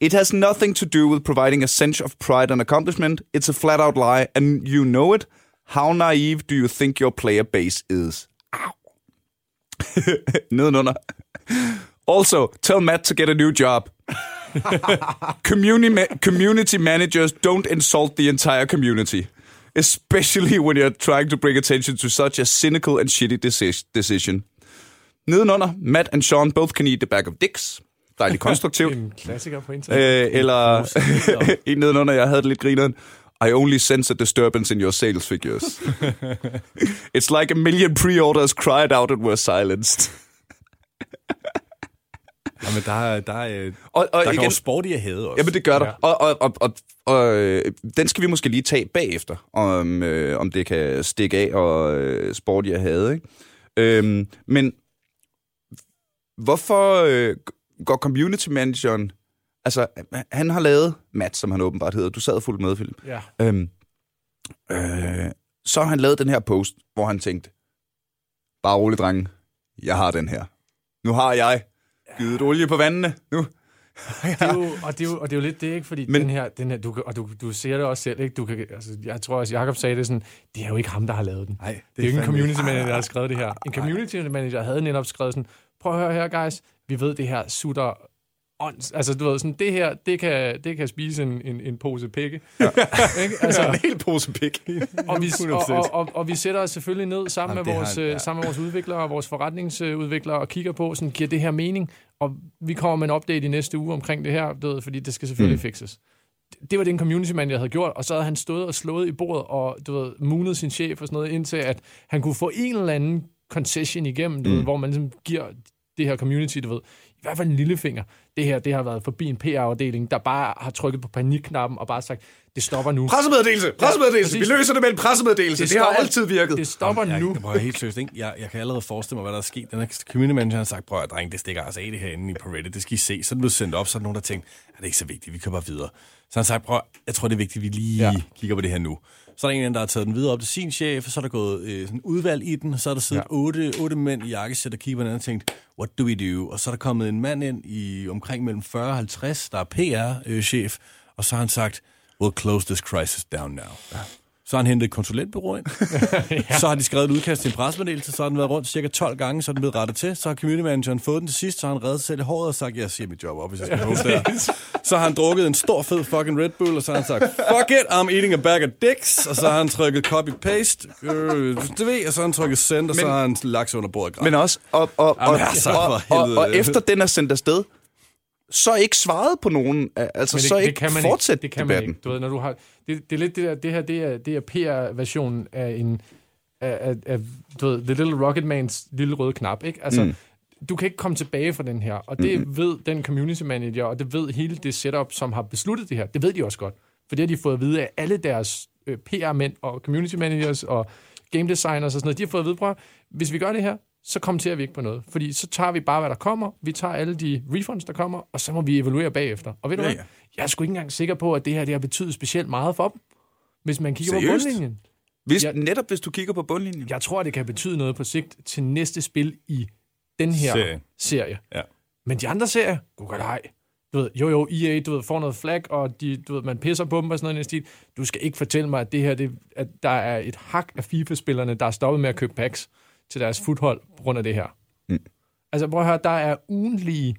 It has nothing to do with providing a sense of pride and accomplishment. It's a flat out lie, and you know it. How naive do you think your player base is? [laughs] Nedenunder. Also, tell Matt to get a new job. community, ma- community managers don't insult the entire community, especially when you're trying to bring attention to such a cynical and shitty deci- decision. Nedenunder, Matt and Sean both can eat the bag of dicks. Dejligt konstruktivt. [laughs] En klassiker på internet. Øh, eller [laughs] en nedenunder, jeg havde det lidt grineren. I only sense a disturbance in your sales figures. It's like a million pre-orders cried out and were silenced. Ja, men der, er- der, er, Og, og der igen, går sport i at hade også. Jamen, det gør der. Ja. Og, og, og, og, og øh, den skal vi måske lige tage bagefter, om, øh, om det kan stikke af og øh, sport, jeg havde. Ikke? Øhm, men hvorfor øh, går community manageren... Altså, han har lavet Matt, som han åbenbart hedder. Du sad fuldt med, Philip. Ja. Øhm, øh, så har han lavet den her post, hvor han tænkte, bare rolig, drenge, jeg har den her. Nu har jeg givet olie på vandene. Nu. det er jo, og, det er jo, og det er jo lidt det, ikke? Fordi Men- den her, den her du, og du, du ser det også selv, ikke? Du kan, altså, jeg tror også, Jacob sagde det sådan, det er jo ikke ham, der har lavet den. Nej, det, det er jo ikke en community manager, der har skrevet det her. En community manager havde netop skrevet sådan, prøv at høre her, guys, vi ved, det her sutter ånds. Altså, du ved, sådan, det her, det kan, det kan spise en, en, en pose pikke. Ja. [laughs] ikke? Altså, en hel pose pik. og, vi, [laughs] og, 100%. og, og, og vi sætter os selvfølgelig ned sammen, Jamen, med vores, har- ja. ja. sammen med vores udviklere og vores forretningsudviklere og kigger på, sådan, giver det her mening? Og vi kommer med en update i næste uge omkring det her, du ved, fordi det skal selvfølgelig mm. fixes. Det var den community manager havde gjort, og så havde han stået og slået i bordet og du ved, moonet sin chef og sådan noget, indtil at han kunne få en eller anden concession igennem, du mm. ved, hvor man ligesom giver det her community, du ved, i hvert fald en lillefinger. Det her, det har været forbi en PR-afdeling, der bare har trykket på panikknappen og bare sagt, det stopper nu. Pressemeddelelse! Pressemeddelelse! Ja, vi løser det med en pressemeddelelse. Det, det har stopper- altid virket. Det stopper jeg, nu. Jeg, jeg, helt seriøst, ikke? Jeg, jeg kan allerede forestille mig, hvad der er sket. Den her community manager har sagt, prøv at drenge, det stikker altså af det herinde på Reddit. Det skal I se. Så er det blevet sendt op, så er der nogen, der tænkt, er det ikke så vigtigt, vi kører bare videre. Så han har sagt, prøv, jeg tror, det er vigtigt, vi lige. Ja. kigger på det her nu. Så er der en, der har taget den videre op til sin chef, og så er der gået øh, sådan udvalg i den, og så er der siddet ja. Otte, otte mænd i jakkesæt og kigger på hinanden og tænkt, what do we do? Og så er der kommet en mand ind i omkring mellem 40 og 50, der er PR-chef, og så har han sagt, we'll close this crisis down now. Ja. Så har han hentet et konsulentbureau ind. [laughs] ja. Så har de skrevet et udkast til en pressemeddelelse, så har den været rundt cirka 12 gange, så er den blevet rettet til. Så har community manageren fået den til sidst, så har han reddet sig selv i håret og sagt, jeg siger mit job op, hvis jeg skal poste der. Så har han drukket en stor fed fucking Red Bull, og så har han sagt, fuck it, I'm eating a bag of dicks. Og så har han trykket copy-paste, øh, det ved, og så har han trykket send, og så Men- har han lagt sig under bordet. og Men også, og, og, og, Jamen, altså, og, og, helvede. og efter den er sendt afsted, så ikke svaret på nogen, altså Men så ikke man fortsæt ikke. Det kan man debatten. ikke. Du ved, når du har, det, det er lidt det der, det her, det er, det er PR-versionen af en, af, af, af, du ved, The Little Rocket Mans lille røde knap, ikke? Altså, mm. du kan ikke komme tilbage fra den her, og det mm. ved den community manager, og det ved hele det setup, som har besluttet det her, det ved de også godt. For det har de fået at vide af alle deres øh, PR-mænd og community managers og game designers og sådan noget. De har fået at vide, prøv, hvis vi gør det her, så kommenterer vi ikke på noget. Fordi så tager vi bare, hvad der kommer. Vi tager alle de refunds, der kommer, og så må vi evaluere bagefter. Og ved du Ja, hvad? ja. Jeg er sgu ikke engang sikker på, at det her det har betydet specielt meget for dem, hvis man kigger Seriøst? på bundlinjen. Hvis, Ja. Netop hvis du kigger på bundlinjen. Jeg tror, det kan betyde noget på sigt til næste spil i den her Serie. serie. Ja. Men de andre serier, god godt ej. Du ved, jo jo, EA, du ved, får noget flag, og de, du ved, man pisser på dem og sådan noget i stil. Du skal ikke fortælle mig, at det her, det, at der er et hak af FIFA-spillerne, der er stoppet med at købe packs til deres fodhold på grund af det her. Mm. Altså prøv at høre, der er ugenlige,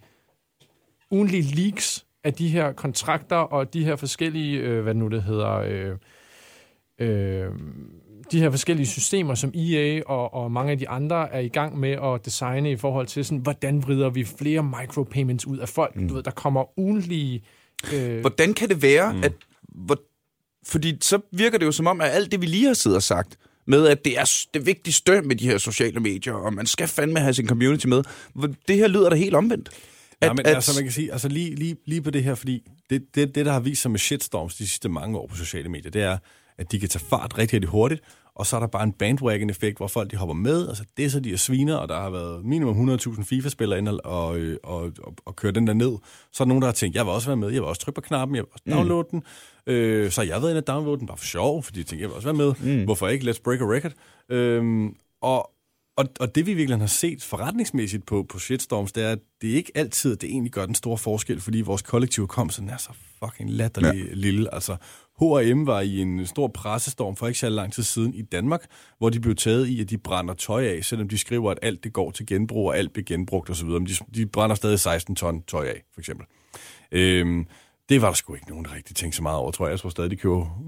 ugenlige leaks af de her kontrakter og de her forskellige, øh, hvad nu det hedder, øh, øh, de her forskellige systemer, som EA og, og mange af de andre er i gang med at designe i forhold til, sådan, hvordan vrider vi flere micropayments ud af folk. Mm. Du ved, der kommer ugenlige... Øh, Hvordan kan det være, mm. at... Hvor, fordi så virker det jo som om, at alt det, vi lige har siddet og sagt, med at det er det vigtigste med de her sociale medier, og man skal fandme have sin community med, det her lyder da helt omvendt. Ja, men at, altså, man kan sige, altså lige, lige, lige på det her, fordi det, det, det, der har vist sig med shitstorms de sidste mange år på sociale medier, det er, at de kan tage fart rigtig, rigtig hurtigt, og så er der bare en bandwagon-effekt, hvor folk de hopper med, altså det så de er sviner, og der har været minimum 100.000 FIFA-spillere inde og, og, og, og, og køre den der ned. Så er der nogen, der har tænkt, jeg vil også være med, jeg vil også trykke på knappen, jeg vil også downloade mm. den. Øh, så har jeg været inde og downloade den, bare for sjov, fordi jeg tænkte, jeg vil også være med. Mm. Hvorfor ikke? Let's break a record. Øhm, og, og, og det vi virkelig har set forretningsmæssigt på, på shitstorms, det er, at det er ikke altid, at det egentlig gør den store forskel, fordi vores kollektive kom sådan er så fucking latterlig ja. lille. Altså, H&M var i en stor pressestorm for ikke så lang tid siden i Danmark, hvor de blev taget i, at de brænder tøj af, selvom de skriver, at alt det går til genbrug, og alt bliver genbrugt osv. Men de, de brænder stadig 16 ton tøj af, for eksempel. Øhm, det var der sgu ikke nogen, der rigtig tænkte så meget over, tror jeg. Jeg tror stadig, de køber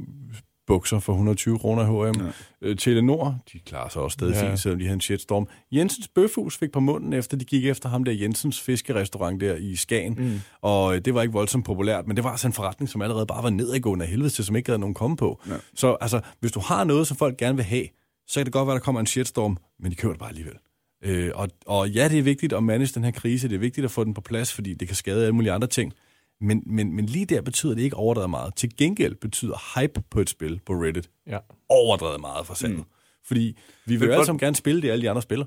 bukser for 120 kroner H&M. Ja. Øh, Telenor, de klarer sig også stadig ja. Ja. fint, selvom de havde en shitstorm. Jensens Bøfhus fik på munden, efter de gik efter ham der Jensens fiskerestaurant der i Skagen. Mm. Og øh, det var ikke voldsomt populært, men det var altså en forretning, som allerede bare var nedadgående af helvede til, som ikke havde nogen komme på. Ja. Så altså, hvis du har noget, som folk gerne vil have, så kan det godt være, der kommer en shitstorm, men de køber det bare alligevel. Øh, og, og ja, det er vigtigt at manage den her krise, det er vigtigt at få den på plads, fordi det kan skade alle mulige andre ting. Men, men, men lige der betyder det ikke overdrevet meget. Til gengæld betyder hype på et spil på Reddit Ja. overdrevet meget for salget. Mm. Fordi vi vil jo alle sammen gerne spille det, alle de andre spiller.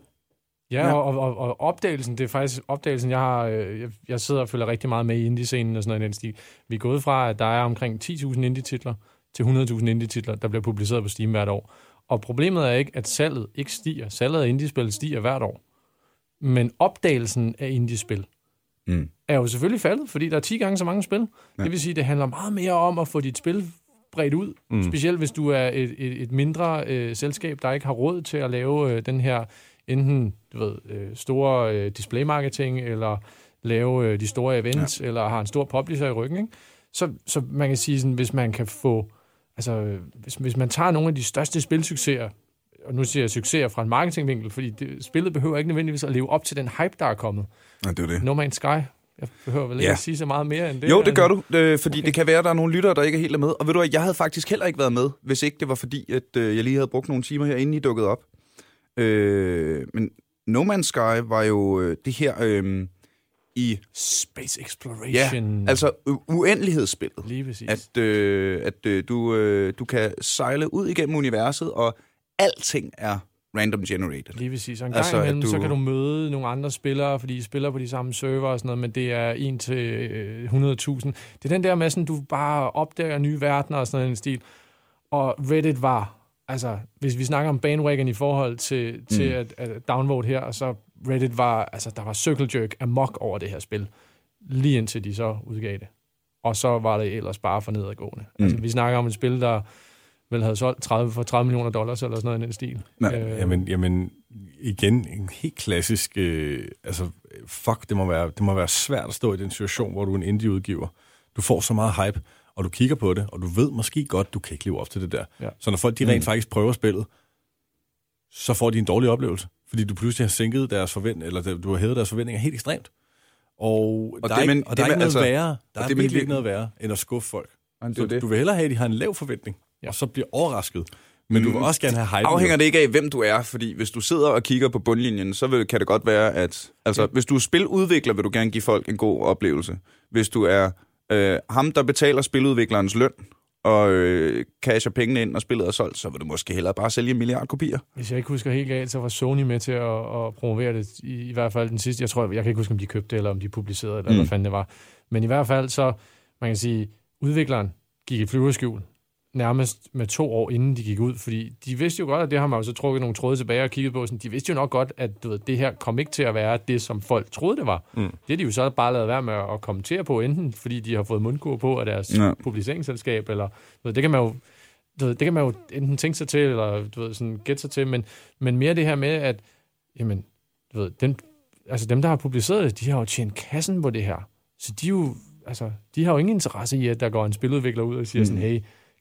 Ja, Ja. og, og, og, opdagelsen, det er faktisk opdagelsen, jeg har, øh, jeg, jeg sidder og følger rigtig meget med i indie-scenen og sådan noget stil. Vi er gået fra, at der er omkring 10.000 indie-titler til 100.000 indie-titler, der bliver publiceret på Steam hvert år. Og problemet er ikke, at salget ikke stiger. Salget af indie-spil stiger hvert år. Men opdagelsen af indie-spil Mm. Er jo selvfølgelig faldet, fordi der er 10 gange så mange spil. Ja. Det vil sige, det handler meget mere om at få dit spil bredt ud. Mm. Specielt hvis du er et, et, et mindre øh, selskab, der ikke har råd til at lave øh, den her enten du ved, øh, store øh, display-marketing, eller lave øh, de store events, ja. eller har en stor publisher i ryggen. Ikke? Så, så man kan sige, sådan, hvis man kan få... Altså, hvis, hvis man tager nogle af de største spilsucceser, og nu siger jeg succeser fra en marketingvinkel, fordi det, spillet behøver ikke nødvendigvis at leve op til den hype, der er kommet. Ja, det er det. No Man's Sky. Jeg behøver vel ikke Ja. at sige så meget mere end det. Jo, det gør altså. du, øh, fordi okay. det kan være, at der er nogle lyttere, der ikke er helt med. Og ved du hvad, jeg havde faktisk heller ikke været med, hvis ikke det var fordi, at øh, jeg lige havde brugt nogle timer her, inden I dukkede op. Øh, men No Man's Sky var jo øh, det her øh, i Space ja, Exploration. altså u- uendelighedsspillet. Lige præcis. At, øh, at øh, du, øh, du kan sejle ud igennem universet, og alting er random generated. Lige præcis. Og en gang Altså, imellem, du- så kan du møde nogle andre spillere, fordi I spiller på de samme server og sådan noget, men det er 1 til øh, 100.000. Det er den der med, sådan, du bare opdager nye verdener og sådan den stil. Og Reddit var, altså, hvis vi snakker om bandwagon i forhold til, mm. til at, at downvote her, så Reddit var, altså, der var circle jerk amok over det her spil, lige indtil de så udgav det. Og så var det ellers bare for nedadgående. Mm. Altså, vi snakker om et spil, der vel havde solgt 30 for 30 millioner dollars eller sådan noget i den stil. Ja. Øh, Jamen, jamen igen, en helt klassisk... Øh, altså, fuck, det må, være, det må være svært at stå i den situation, hvor du er en indie-udgiver. Du får så meget hype, og du kigger på det, og du ved måske godt, du kan ikke leve op til det der. Ja. Så når folk de rent faktisk prøver spillet, så får de en dårlig oplevelse. Fordi du pludselig har sænket deres forventninger, eller du har hævet deres forventninger helt ekstremt. Og, og der det er, ikke, og det der er men- ikke noget altså- værre. Der er det men- virkelig ikke noget værre, end at skuffe folk. Det er Så det. du vil hellere have, at de har en lav forventning, ja. og så bliver overrasket. Men du vil også gerne have hype. Afhænger det ikke af, hvem du er, fordi hvis du sidder og kigger på bundlinjen, så vil, kan det godt være, at... Altså, ja. hvis du er spiludvikler, vil du gerne give folk en god oplevelse. Hvis du er øh, ham, der betaler spiludviklerens løn, og øh, casher pengene ind, og spillet er solgt, så vil du måske hellere bare sælge en milliard kopier. Hvis jeg ikke husker helt galt, så var Sony med til at, at promovere det, i, i hvert fald den sidste. Jeg tror, jeg kan ikke huske, om de købte det, eller om de publicerede det, eller Mm. hvad fanden det var. Men i hvert fald så, man kan sige, udvikleren gik i flyverskjul nærmest med to år inden de gik ud, fordi de vidste jo godt, at det har man jo så trukket nogle tråde tilbage og kigget på, sådan, de vidste jo nok godt, at du ved, det her kom ikke til at være det, som folk troede, det var. Mm. Det har de jo så bare lavet være med at kommentere på, enten fordi de har fået mundkur på af deres Ja. publiceringsselskab, eller du ved, det kan man jo du ved, det kan man jo enten tænke sig til, eller du ved, sådan gætte sig til, men, men mere det her med, at jamen, du ved, den, altså dem, der har publiceret det, de har jo tjent kassen på det her. Så de, jo, altså, de har jo ingen interesse i, at der går en spiludvikler ud og siger mm. sådan, hey,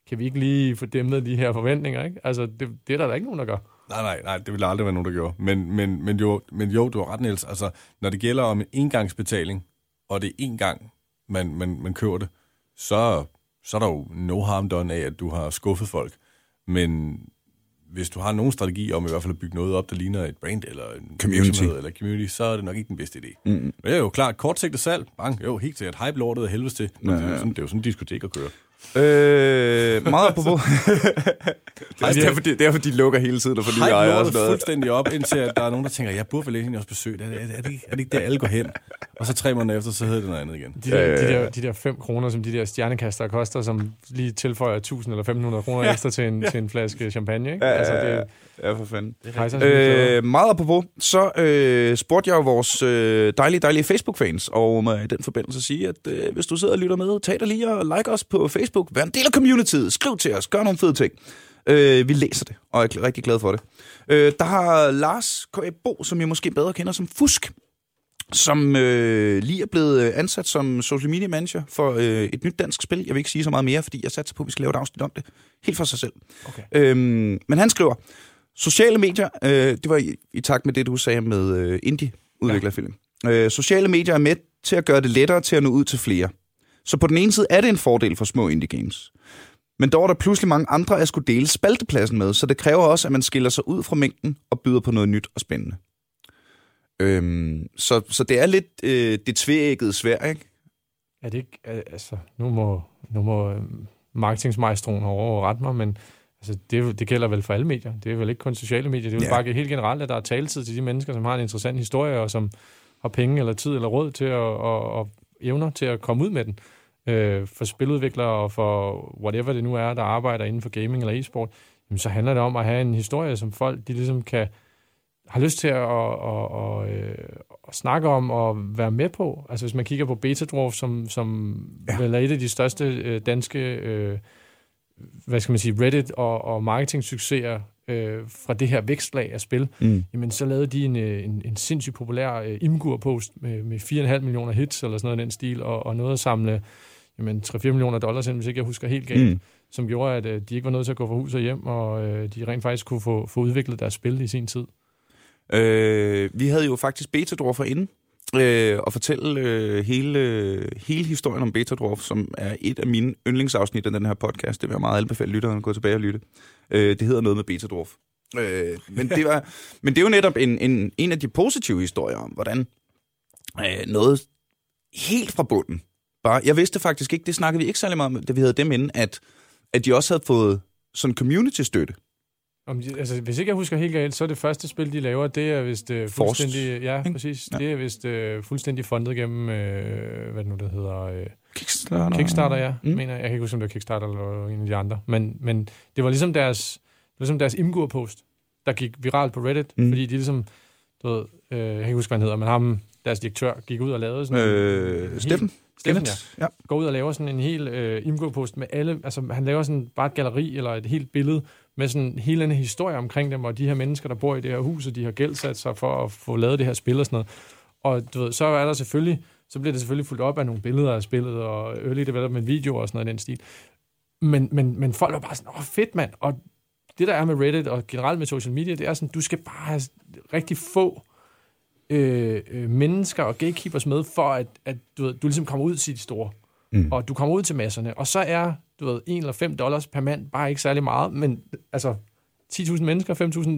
kan vi ikke lige få dæmmet de her forventninger, ikke? Altså, det, det er der da ikke nogen, der gør. Nej, nej, nej, det ville aldrig være nogen, der gjorde. Men, men, men, jo, men jo, du har ret, Niels. Altså, når det gælder om en engangsbetaling, og det er en gang, man, man, man køber det, så, så er der jo no harm done af, at du har skuffet folk. Men hvis du har nogen strategi om i hvert fald at bygge noget op, der ligner et brand eller en Community. eller community, så er det nok ikke den bedste idé. Mm. Men det er jo klart, kortsigtet salg, bang, jo, helt sikkert, hype lortet af helvedes til. Men det, er jo sådan, det er jo sådan en diskotek at køre. Øh, meget på [laughs] det, er derfor, de, derfor, de lukker hele tiden og får nye Hype ejere og sådan noget. fuldstændig op, indtil at der er nogen, der tænker, jeg burde vel egentlig også besøge det. Er, er, det ikke, er det ikke der, alle går hen? Og så tre måneder efter, så hedder det noget andet igen. De der, de der, de der 5 kroner, som de der stjernekaster koster, som lige tilføjer 1000 eller 1500 kroner ja. ekstra til en, ja. til en flaske champagne, ikke? Ja, altså, det, ja. For fanden. det rejser sig Øh, meget apropos, så øh, spurgte jeg vores øh, dejlige, dejlige Facebook-fans, og må i den forbindelse sige, at øh, hvis du sidder og lytter med, tag dig lige og like os på Facebook. Vær en del af communityet. Skriv til os. Gør nogle fede ting. Øh, vi læser det, og er rigtig glade for det. Øh, der har Lars K.A. Bo, som jeg måske bedre kender som Fusk, som øh, lige er blevet øh, ansat som social media manager for øh, et nyt dansk spil. Jeg vil ikke sige så meget mere, fordi jeg satser på, at vi skal lave et afsnit om det. Helt for sig selv. Okay. Øhm, men han skriver, sociale medier, øh, det var i, i takt med det, du sagde med øh, indie-udviklerfilm. Ja. Øh, sociale medier er med til at gøre det lettere til at nå ud til flere. Så på den ene side er det en fordel for små indie games. Men dog er der pludselig mange andre at skulle dele spaltepladsen med, så det kræver også, at man skiller sig ud fra mængden og byder på noget nyt og spændende. Øhm, så, så det er lidt øh, det tvææggede svær, ikke? Er det ikke, al- altså, nu må, nu må øh, marketingsmejstroen over rette mig, men altså, det, det gælder vel for alle medier. Det er vel ikke kun sociale medier. Det er jo Ja. bare helt generelt, at der er taletid til de mennesker, som har en interessant historie, og som har penge eller tid eller råd til at, og, og evner til at komme ud med den. Øh, for spiludviklere og for whatever det nu er, der arbejder inden for gaming eller e-sport, jamen, så handler det om at have en historie, som folk de ligesom kan har lyst til at, at, at, at, øh, at snakke om og være med på. Altså hvis man kigger på Betadwarf, som, som Ja. vel er et af de største øh, danske øh, hvad skal man sige, Reddit og, og marketing-succeser øh, fra det her vækstlag af spil, Mm. jamen så lavede de en, øh, en, en sindssygt populær øh, Imgur-post med, med 4,5 millioner hits eller sådan noget i den stil, og, og noget at samle jamen, 3-4 millioner dollars ind, hvis ikke jeg husker helt galt, Mm. som gjorde, at øh, de ikke var nødt til at gå fra hus og hjem, og øh, de rent faktisk kunne få, få udviklet deres spil i sin tid. Øh, vi havde jo faktisk Betadwarfer inde øh, og fortælle øh, hele, øh, hele historien om Betadwarf, som er et af mine yndlingsafsnit af den her podcast. Det vil jeg meget anbefale lytterne at gå tilbage og lytte. Øh, det hedder noget med Betadwarf. Øh, men, det var, [laughs] men det er jo netop en, en, en af de positive historier om, hvordan øh, noget helt fra bunden. Bare, jeg vidste faktisk ikke, det snakkede vi ikke særlig meget om, da vi havde dem inde, at, at de også havde fået sådan community-støtte. Om de, altså, hvis ikke jeg husker helt galt, så er det første spil, de laver, det er vist Forced, fuldstændig... Ja, ikke? præcis. Ja. Ja. Det er vist uh, fuldstændig fundet gennem, uh, hvad det nu det hedder... Uh, Kickstarter. Kickstarter, ja. Mm. Mener, jeg kan ikke huske, om det var Kickstarter eller en af de andre. Men, men det var ligesom deres, det var ligesom deres Imgur-post, der gik viralt på Reddit, Mm. fordi de ligesom, du ved, øh, jeg kan ikke huske, hvad han hedder, men ham, deres direktør, gik ud og lavede sådan en Øh, helt- Steffen? Steffen, ja. ja. Går ud og laver sådan en hel øh, Imgur-post med alle, altså han laver sådan bare et galleri eller et helt billede med sådan hele en historie omkring dem, og de her mennesker, der bor i det her hus, og de har gældsat sig for at få lavet det her spil og sådan noget. Og du ved, så er der selvfølgelig, så bliver det selvfølgelig fuldt op af nogle billeder af spillet, og early development videoer og sådan noget i den stil. Men, men, men folk er bare sådan, åh fedt mand, og det der er med Reddit og generelt med social media, det er sådan, du skal bare have rigtig få øh, øh, mennesker og gatekeepers med, for at, at du, ved, du ligesom kommer ud til de store. Mm. Og du kommer ud til masserne. Og så er, du ved, 1 eller 5 dollars per mand bare ikke særlig meget, men altså 10.000 mennesker,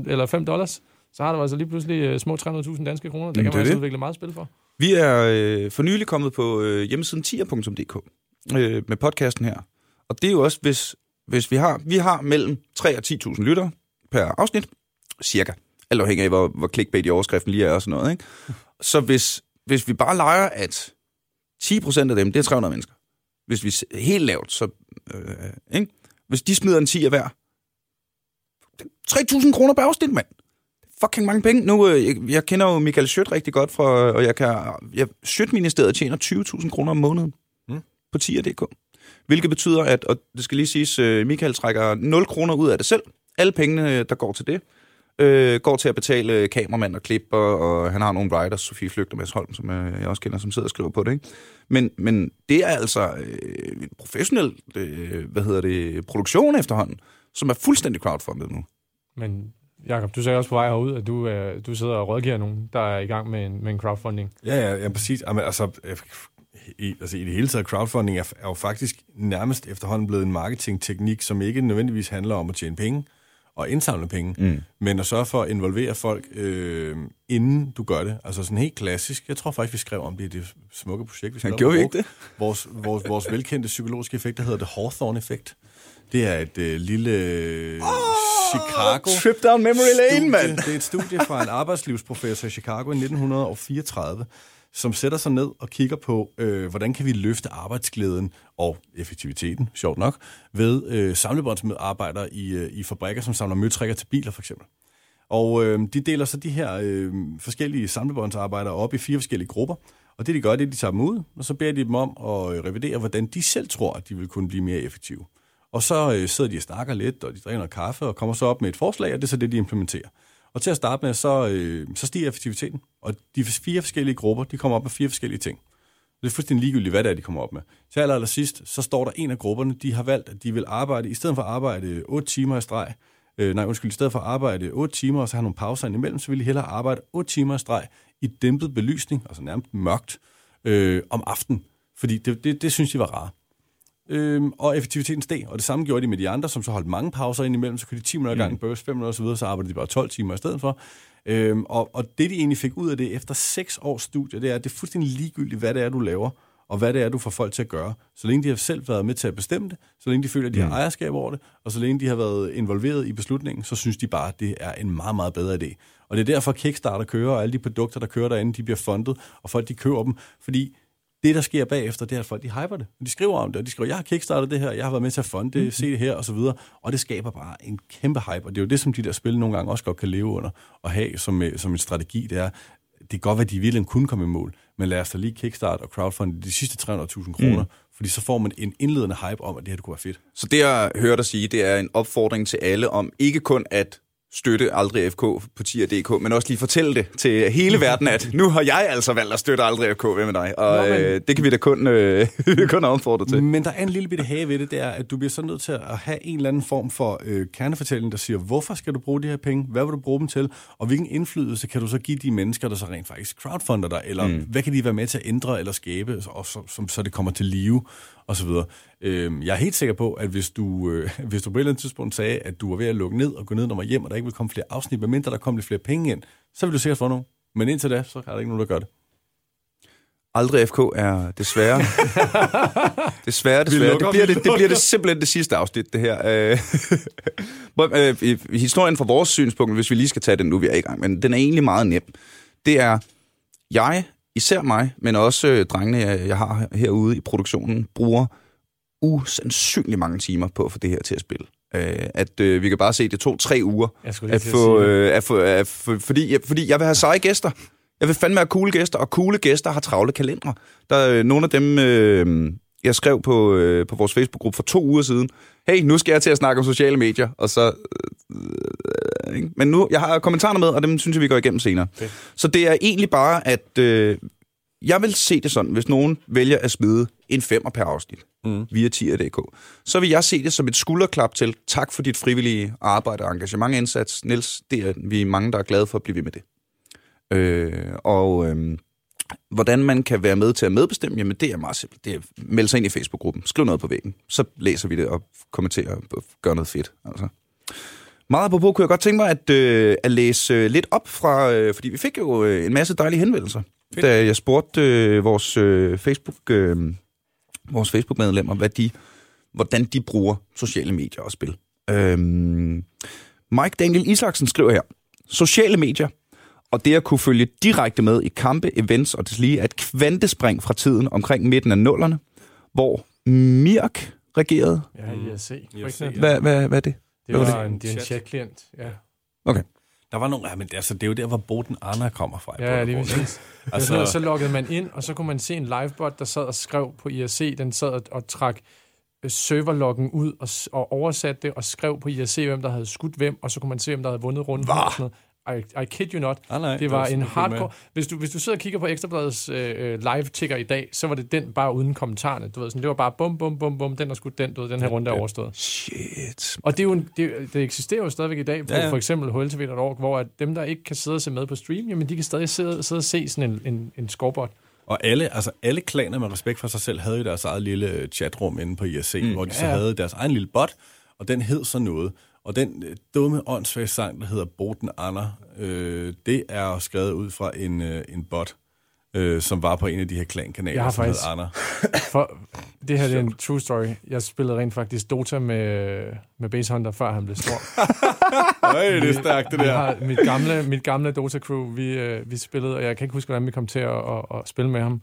5.000 eller 5 dollars, så har du altså lige pludselig øh, små 300.000 danske kroner. Det Jamen, kan det man altså det. udvikle meget spil for. Vi er øh, for nylig kommet på øh, hjemmesiden tier.dk øh, med podcasten her. Og det er jo også, hvis, hvis vi har vi har mellem 3 og 10.000 lyttere per afsnit, cirka. Alt afhængig af, hvor, hvor clickbait i overskriften lige er og sådan noget. Ikke? Så hvis, hvis vi bare leger, at 10% af dem, det er 300 mennesker. Hvis vi helt lavt, så... Øh, ikke? Hvis de smider en 10 af hver, 3.000 kroner per afsnit, mand fucking mange penge. Nu, øh, jeg, jeg kender jo Michael Schødt rigtig godt, fra, og jeg kan, jeg, Schødt-ministeriet tjener 20.000 kroner om måneden Mm. på tier.dk. Hvilket betyder, at, og det skal lige siges, øh, Michael trækker 0 kroner ud af det selv. Alle pengene, der går til det, øh, går til at betale kameramand og klipper, og han har nogle writers, Sofie Flygt og Mads Holm, som øh, jeg også kender, som sidder og skriver på det. Ikke? Men, men det er altså øh, en professionel øh, hvad hedder det, produktion efterhånden, som er fuldstændig crowdfundet nu. Men Jakob, du sagde også på vej herud, at du, øh, du sidder og rådgiver nogen, der er i gang med en, med en crowdfunding. Ja, ja, ja præcis. Jamen, altså, i, altså, i det hele taget, crowdfunding er, er jo faktisk nærmest efterhånden blevet en marketingteknik, som ikke nødvendigvis handler om at tjene penge og indsamle penge, Mm. men at sørge for at involvere folk, øh, inden du gør det. Altså sådan helt klassisk. Jeg tror faktisk, vi skrev om det i det smukke projekt, vi skrev. Gjorde vi ikke det? Vores, vores, vores velkendte psykologiske effekt, der hedder det Hawthorne-effekt. Det er et øh, lille øh, Chicago... Trip down memory lane, mand. Det er et studie fra en [laughs] arbejdslivsprofessor i Chicago i 1934, som sætter sig ned og kigger på, øh, hvordan kan vi løfte arbejdsglæden og effektiviteten, sjovt nok, ved øh, samlebåndsmedarbejdere i, øh, i fabrikker, som samler møtrikker til biler, for eksempel. Og øh, de deler så de her øh, forskellige samlebåndsarbejdere op i fire forskellige grupper. Og det de gør, det er, at de tager dem ud, og så beder de dem om at øh, revidere, hvordan de selv tror, at de vil kunne blive mere effektive. Og så øh, sidder de og snakker lidt, og de drikker noget kaffe, og kommer så op med et forslag, og det er så det, de implementerer. Og til at starte med, så, øh, så stiger effektiviteten. Og de fire forskellige grupper, de kommer op med fire forskellige ting. Det er fuldstændig ligegyldigt, hvad det er, de kommer op med. Til aller, aller sidst, så står der en af grupperne, de har valgt, at de vil arbejde, i stedet for at arbejde 8 timer i streg, øh, nej, undskyld, i stedet for at arbejde 8 timer, og så have nogle pauser imellem, så vil de hellere arbejde 8 timer i streg i dæmpet belysning, altså nærmest mørkt, øh, om aftenen. Fordi det, det, det synes de var rart. Øhm, og effektiviteten steg, og det samme gjorde de med de andre, som så holdt mange pauser ind imellem, så kunne de 10 minutter mm. burst 5 minutter osv., så arbejdede de bare 12 timer i stedet for. Øhm, og, og det, de egentlig fik ud af det efter 6 års studie, det er, at det er fuldstændig ligegyldigt, hvad det er, du laver, og hvad det er, du får folk til at gøre. Så længe de har selv været med til at bestemme det, så længe de føler, at de har mm. ejerskab over det, og så længe de har været involveret i beslutningen, så synes de bare, at det er en meget, meget bedre idé. Og det er derfor, Kickstarter kører, og alle de produkter, der kører derinde, de bliver fundet, og folk de køber dem, fordi det, der sker bagefter, det er, at folk de hyper det. De skriver om det, og de skriver, jeg har kickstartet det her, jeg har været med til at fonde det, mm. se det her, og så videre. Og det skaber bare en kæmpe hype, og det er jo det, som de der spil nogle gange også godt kan leve under, og have som, øh, som en strategi, det er, det kan godt være, at de virkelig kunne komme i mål, men lad os da lige kickstart og crowdfund de sidste 300.000 kroner, mm. fordi så får man en indledende hype om, at det her kunne være fedt. Så det, jeg hørte dig sige, det er en opfordring til alle om ikke kun at støtte Aldrig FK på tier.dk, men også lige fortælle det til hele verden, at nu har jeg altså valgt at støtte Aldrig FK. Hvem med dig? Og Nå, men... øh, det kan vi da kun, øh, [laughs] kun opfordre til. Men der er en lille bitte have ved det, det er, at du bliver så nødt til at have en eller anden form for øh, kernefortælling, der siger, hvorfor skal du bruge de her penge? Hvad vil du bruge dem til? Og hvilken indflydelse kan du så give de mennesker, der så rent faktisk crowdfunder dig? Eller mm. hvad kan de være med til at ændre eller skabe, og så, så, så det kommer til live? Og så videre. Øh, jeg er helt sikker på, at hvis du, øh, [laughs] hvis du på et eller andet tidspunkt sagde, at du var ved at lukke ned og gå ned når man hjem, og der ikke vil komme flere afsnit, medmindre der kommer lidt flere penge ind, så vil du sikkert få nogen. Men indtil da, så er der ikke nogen, der gør det. Aldrig FK er desværre. [laughs] desværre, desværre. Det bliver det, det bliver det simpelthen det sidste afsnit, det her. Øh, [laughs] øh, historien fra vores synspunkt, hvis vi lige skal tage den nu, vi er i gang, men den er egentlig meget nem. Det er, jeg især mig, men også øh, drengene, jeg, jeg har herude i produktionen, bruger usandsynligt mange timer på at få det her til at spille. Øh, at øh, vi kan bare se, at det tog tre uger at få, øh, at få, at få, fordi, fordi jeg vil have seje gæster. Jeg vil fandme have cool gæster, og coole gæster har travle kalendere. Der er øh, nogle af dem, øh, jeg skrev på, øh, på vores Facebook-gruppe for to uger siden. Hey, nu skal jeg til at snakke om sociale medier, og så... Øh, øh, men nu, jeg har kommentarer med, og dem synes jeg, vi går igennem senere. Okay. Så det er egentlig bare, at øh, jeg vil se det sådan, hvis nogen vælger at smide en femmer per afsnit mm. via tier.dk, så vil jeg se det som et skulderklap til tak for dit frivillige arbejde og engagement indsats. Niels, det er vi er mange, der er glade for at blive ved med det. Øh, og øh, hvordan man kan være med til at medbestemme, jamen det er meget simpelt. Det er melde sig ind i Facebook-gruppen, skriv noget på væggen, så læser vi det og kommenterer og gør noget fedt. Altså. Meget på kunne jeg godt tænke mig at, øh, at læse øh, lidt op fra, øh, fordi vi fik jo øh, en masse dejlige henvendelser, Fedt. da jeg spurgte øh, vores øh, Facebook øh, vores Facebook-medlemmer, hvad de, hvordan de bruger sociale medier og spil. Øh, Mike Daniel Isaksen skriver her, sociale medier og det at kunne følge direkte med i kampe, events og deslige er et kvantespring fra tiden omkring midten af nullerne, hvor Mirk regerede. Ja, IRC. Hvad, hvad, hvad er det? Det var, var det? En, det er en chat-klient, ja. Okay. Der var nogle, ja, men altså, det er jo der, hvor Boden Arna kommer fra. Ja, det er præcis. [laughs] altså, så, så loggede man ind, og så kunne man se en livebot, der sad og skrev på IRC, den sad og, og trak øh, serverloggen ud og, og oversatte det og skrev på IRC, hvem der havde skudt hvem, og så kunne man se, hvem der havde vundet runden. Og sådan noget. I, I kid you not. Ah, nej, det, det var en hardcore... Hvis du, hvis du sidder og kigger på Ekstrabladets øh, live-ticker i dag, så var det den bare uden kommentarerne. Du ved, sådan, det var bare bum, bum, bum, bum, den er skudt den, du ved, den her runde er overstået. Shit. Og det, er jo en, det, det eksisterer jo stadigvæk i dag på ja, ja. for eksempel HLTV.org, hvor at dem, der ikke kan sidde og se med på stream, jamen de kan stadig sidde, sidde og se sådan en, en, en scoreboard. Og alle, altså alle klaner med respekt for sig selv havde jo deres eget lille chatrum inde på IRC, mm. hvor de så ja. havde deres egen lille bot, og den hed så noget. Og den øh, dumme åndssvage sang, der hedder Boten Anna, øh, det er skrevet ud fra en, øh, en bot, øh, som var på en af de her klankanaler, som faktisk, hedder Anna. [laughs] For, det her det er en true story. Jeg spillede rent faktisk Dota med, med Base Hunter, før han blev stor. [laughs] Øj, det er stærkt, det der. Har, mit, gamle, mit gamle Dota-crew, vi, øh, vi spillede, og jeg kan ikke huske, hvordan vi kom til at, at, at spille med ham.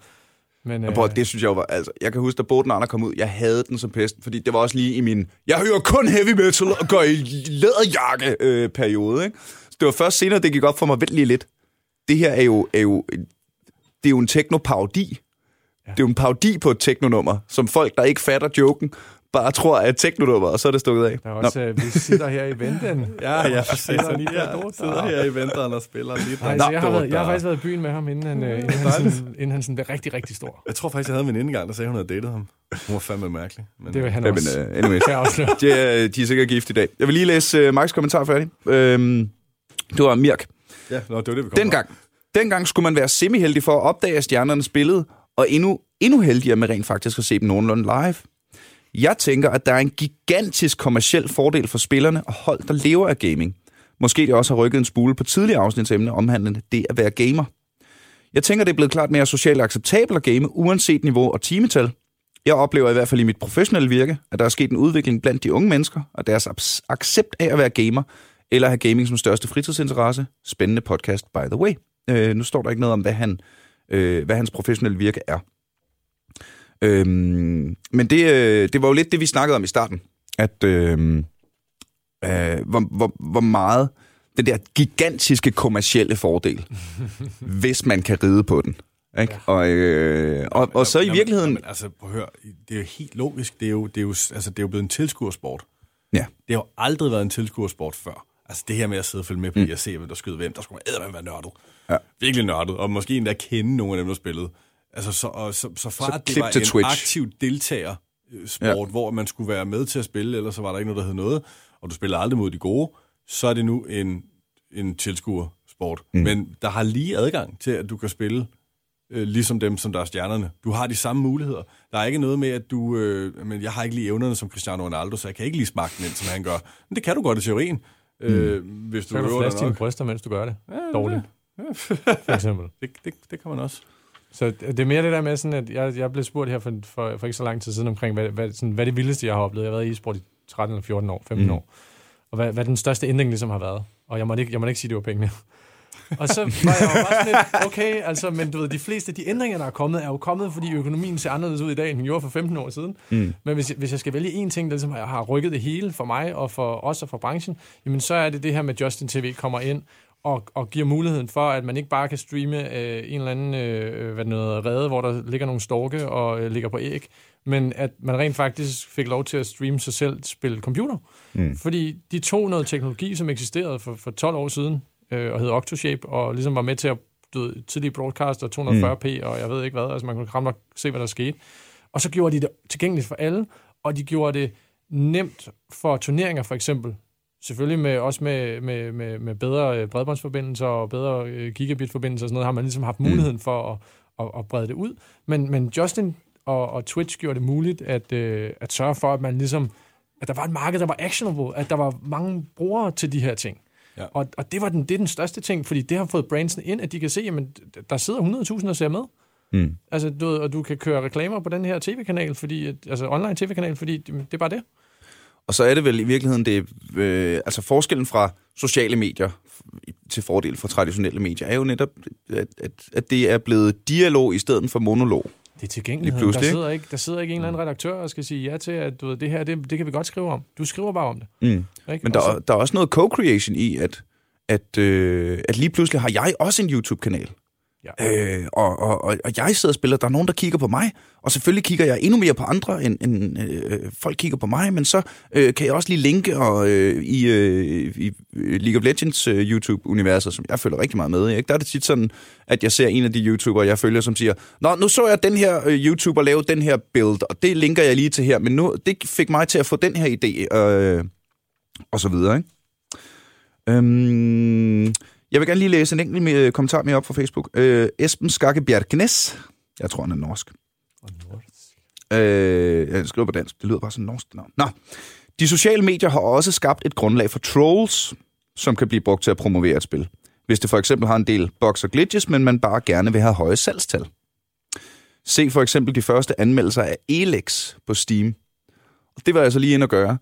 Men, øh... prøver, det synes jeg jo var, altså, jeg kan huske, da Boden Andre kom ud, jeg havde den som pesten, fordi det var også lige i min, jeg hører kun heavy metal og går i læderjakke øh, periode, ikke? Så det var først senere, det gik op for mig, vent lige lidt. Det her er jo, er jo, det er jo en teknoparodi. Ja. Det er jo en parodi på et teknonummer, som folk, der ikke fatter joken, bare tror, at teknodummer, og så er det stukket af. Der er også, øh, vi sidder her i venten. [laughs] Ja, ja, præcis. Sidder lige der, Jeg sidder her i venteren og spiller lidt. Nej, så jeg, har været, jeg har faktisk været i byen med ham, inden han, øh, inden han, sådan, inden han sådan blev rigtig, rigtig stor. Jeg tror faktisk, jeg havde en veninde engang, der sagde, hun havde datet ham. Hun var fandme mærkelig. Men, Det var han Jamen, også. uh, anyways. Kan jeg afsløre. De er, de er sikkert gift i dag. Jeg vil lige læse uh, Marks kommentar færdig. Øhm, det var Mirk. ja, nå, det var det, vi kom Dengang, dengang skulle man være semi-heldig for at opdage, at stjernerne spillede, og endnu, endnu heldigere med rent faktisk at se dem nogenlunde live. Jeg tænker, at der er en gigantisk kommersiel fordel for spillerne og hold, der lever af gaming. Måske det også har rykket en smule på tidligere afsnitsemne omhandlende det at være gamer. Jeg tænker, det er blevet klart mere socialt acceptabelt at game, uanset niveau og timetal. Jeg oplever i hvert fald i mit professionelle virke, at der er sket en udvikling blandt de unge mennesker, og deres accept af at være gamer, eller have gaming som største fritidsinteresse. Spændende podcast, by the way. Øh, nu står der ikke noget om, hvad, han, øh, hvad hans professionelle virke er. Øhm, men det, øh, det var jo lidt det, vi snakkede om i starten. At øh, øh, hvor, hvor, hvor meget den der gigantiske kommercielle fordel, [laughs] hvis man kan ride på den. Ikke? Ja. Og, øh, og, og så i virkeligheden... Jamen, altså, prøv at høre, det er jo helt logisk. Det er jo, det er jo, altså, det er jo blevet en tilskuersport. Ja. Det har jo aldrig været en tilskuersport før. Altså det her med at sidde og følge med på mm. se, hvem der skyder hvem, der skulle man være nørdet. Ja. Virkelig nørdet, og måske endda kende nogle af dem, der spillede. Altså, så, og, så, så fra Så at det var til en Twitch. aktiv deltager sport, Ja. ja. hvor man skulle være med til at spille, ellers så var der ikke noget, der hed noget, og du spiller aldrig mod de gode, så er det nu en, en tilskuersport. Mm. Men der har lige adgang til, at du kan spille øh, ligesom dem, som der er stjernerne. Du har de samme muligheder. Der er ikke noget med, at du... Øh, men jeg har ikke lige evnerne som Cristiano Ronaldo, så jeg kan ikke lige smage den ind, som han gør. Men det kan du godt i teorien, mm. øh, hvis du Så kan du øver flaske dig dine bryster, mens du gør det. Ja, Dårligt, for eksempel. [laughs] Det, det, det kan man også. Så det er mere det der med, sådan, at jeg, jeg blev spurgt her for, for, for ikke så lang tid siden omkring, hvad, hvad, sådan, hvad det vildeste, jeg har oplevet. Jeg har været i e-sport i 13 eller 14 år, 15 mm. år. Og hvad, hvad den største ændring ligesom har været. Og jeg må ikke, jeg må ikke sige, at det var pengene. [laughs] og så var jeg jo bare sådan lidt, okay, altså, men du ved, de fleste af de ændringer, der er kommet, er jo kommet, fordi økonomien ser anderledes ud i dag, end den gjorde for 15 år siden. Mm. Men hvis, hvis jeg skal vælge en ting, der ligesom har rykket det hele for mig, og for os og for branchen, jamen så er det det her med Justin TV kommer ind, og, og giver muligheden for, at man ikke bare kan streame øh, en eller anden øh, hvad noget, rede, hvor der ligger nogle storke og øh, ligger på æg, men at man rent faktisk fik lov til at streame sig selv, spille computer. Mm. Fordi de tog noget teknologi, som eksisterede for, for 12 år siden, øh, og hed Octoshape, og ligesom var med til at du tidlige broadcast og 240p, og jeg ved ikke hvad, altså man kunne knap nok se, hvad der skete. Og så gjorde de det tilgængeligt for alle, og de gjorde det nemt for turneringer for eksempel. Selvfølgelig med, også med, med, med, med bedre øh, bredbåndsforbindelser og bedre øh, gigabit-forbindelser og sådan noget, har man ligesom haft muligheden for at, at, at brede det ud. Men, men Justin og, og Twitch gjorde det muligt at, øh, at sørge for, at man ligesom at der var et marked, der var actionable, at der var mange brugere til de her ting. Ja. Og, og det, var den, det er den største ting, fordi det har fået brandsene ind, at de kan se, at der sidder 100.000 og ser med. Mm. Altså, du og du kan køre reklamer på den her tv-kanal, fordi, altså online tv-kanal, fordi det, det er bare det. Og så er det vel i virkeligheden det, øh, altså forskellen fra sociale medier til fordel for traditionelle medier, er jo netop, at, at, at det er blevet dialog i stedet for monolog. Det er tilgængelighed. Der sidder, ikke, der sidder ikke en eller anden redaktør og skal sige ja til, at du ved, det her, det, det kan vi godt skrive om. Du skriver bare om det. Mm. Ikke? Men der, er- der er også noget co-creation i, at, at, øh, at lige pludselig har jeg også en YouTube-kanal. Ja. Øh, og, og, og, og jeg sidder og spiller, der er nogen, der kigger på mig, og selvfølgelig kigger jeg endnu mere på andre, end, end øh, folk kigger på mig, men så øh, kan jeg også lige linke og, øh, i, øh, i øh, League of Legends øh, YouTube-universet, som jeg følger rigtig meget med i. Ikke? Der er det tit sådan, at jeg ser en af de YouTubere, jeg følger, som siger, Nå, nu så jeg den her øh, YouTuber lave den her build, og det linker jeg lige til her, men nu, det fik mig til at få den her idé, øh, og så videre, ikke? Øhm, jeg vil gerne lige læse en enkelt øh, kommentar mere op fra Facebook. Øh, Esben Skakke Bjergnes. Jeg tror, han er norsk. Øh, jeg skriver på dansk. Det lyder bare sådan norsk navn. Nå. De sociale medier har også skabt et grundlag for trolls, som kan blive brugt til at promovere et spil. Hvis det for eksempel har en del bugs og glitches, men man bare gerne vil have høje salgstal. Se for eksempel de første anmeldelser af Elex på Steam. Og det var jeg så lige inde at gøre.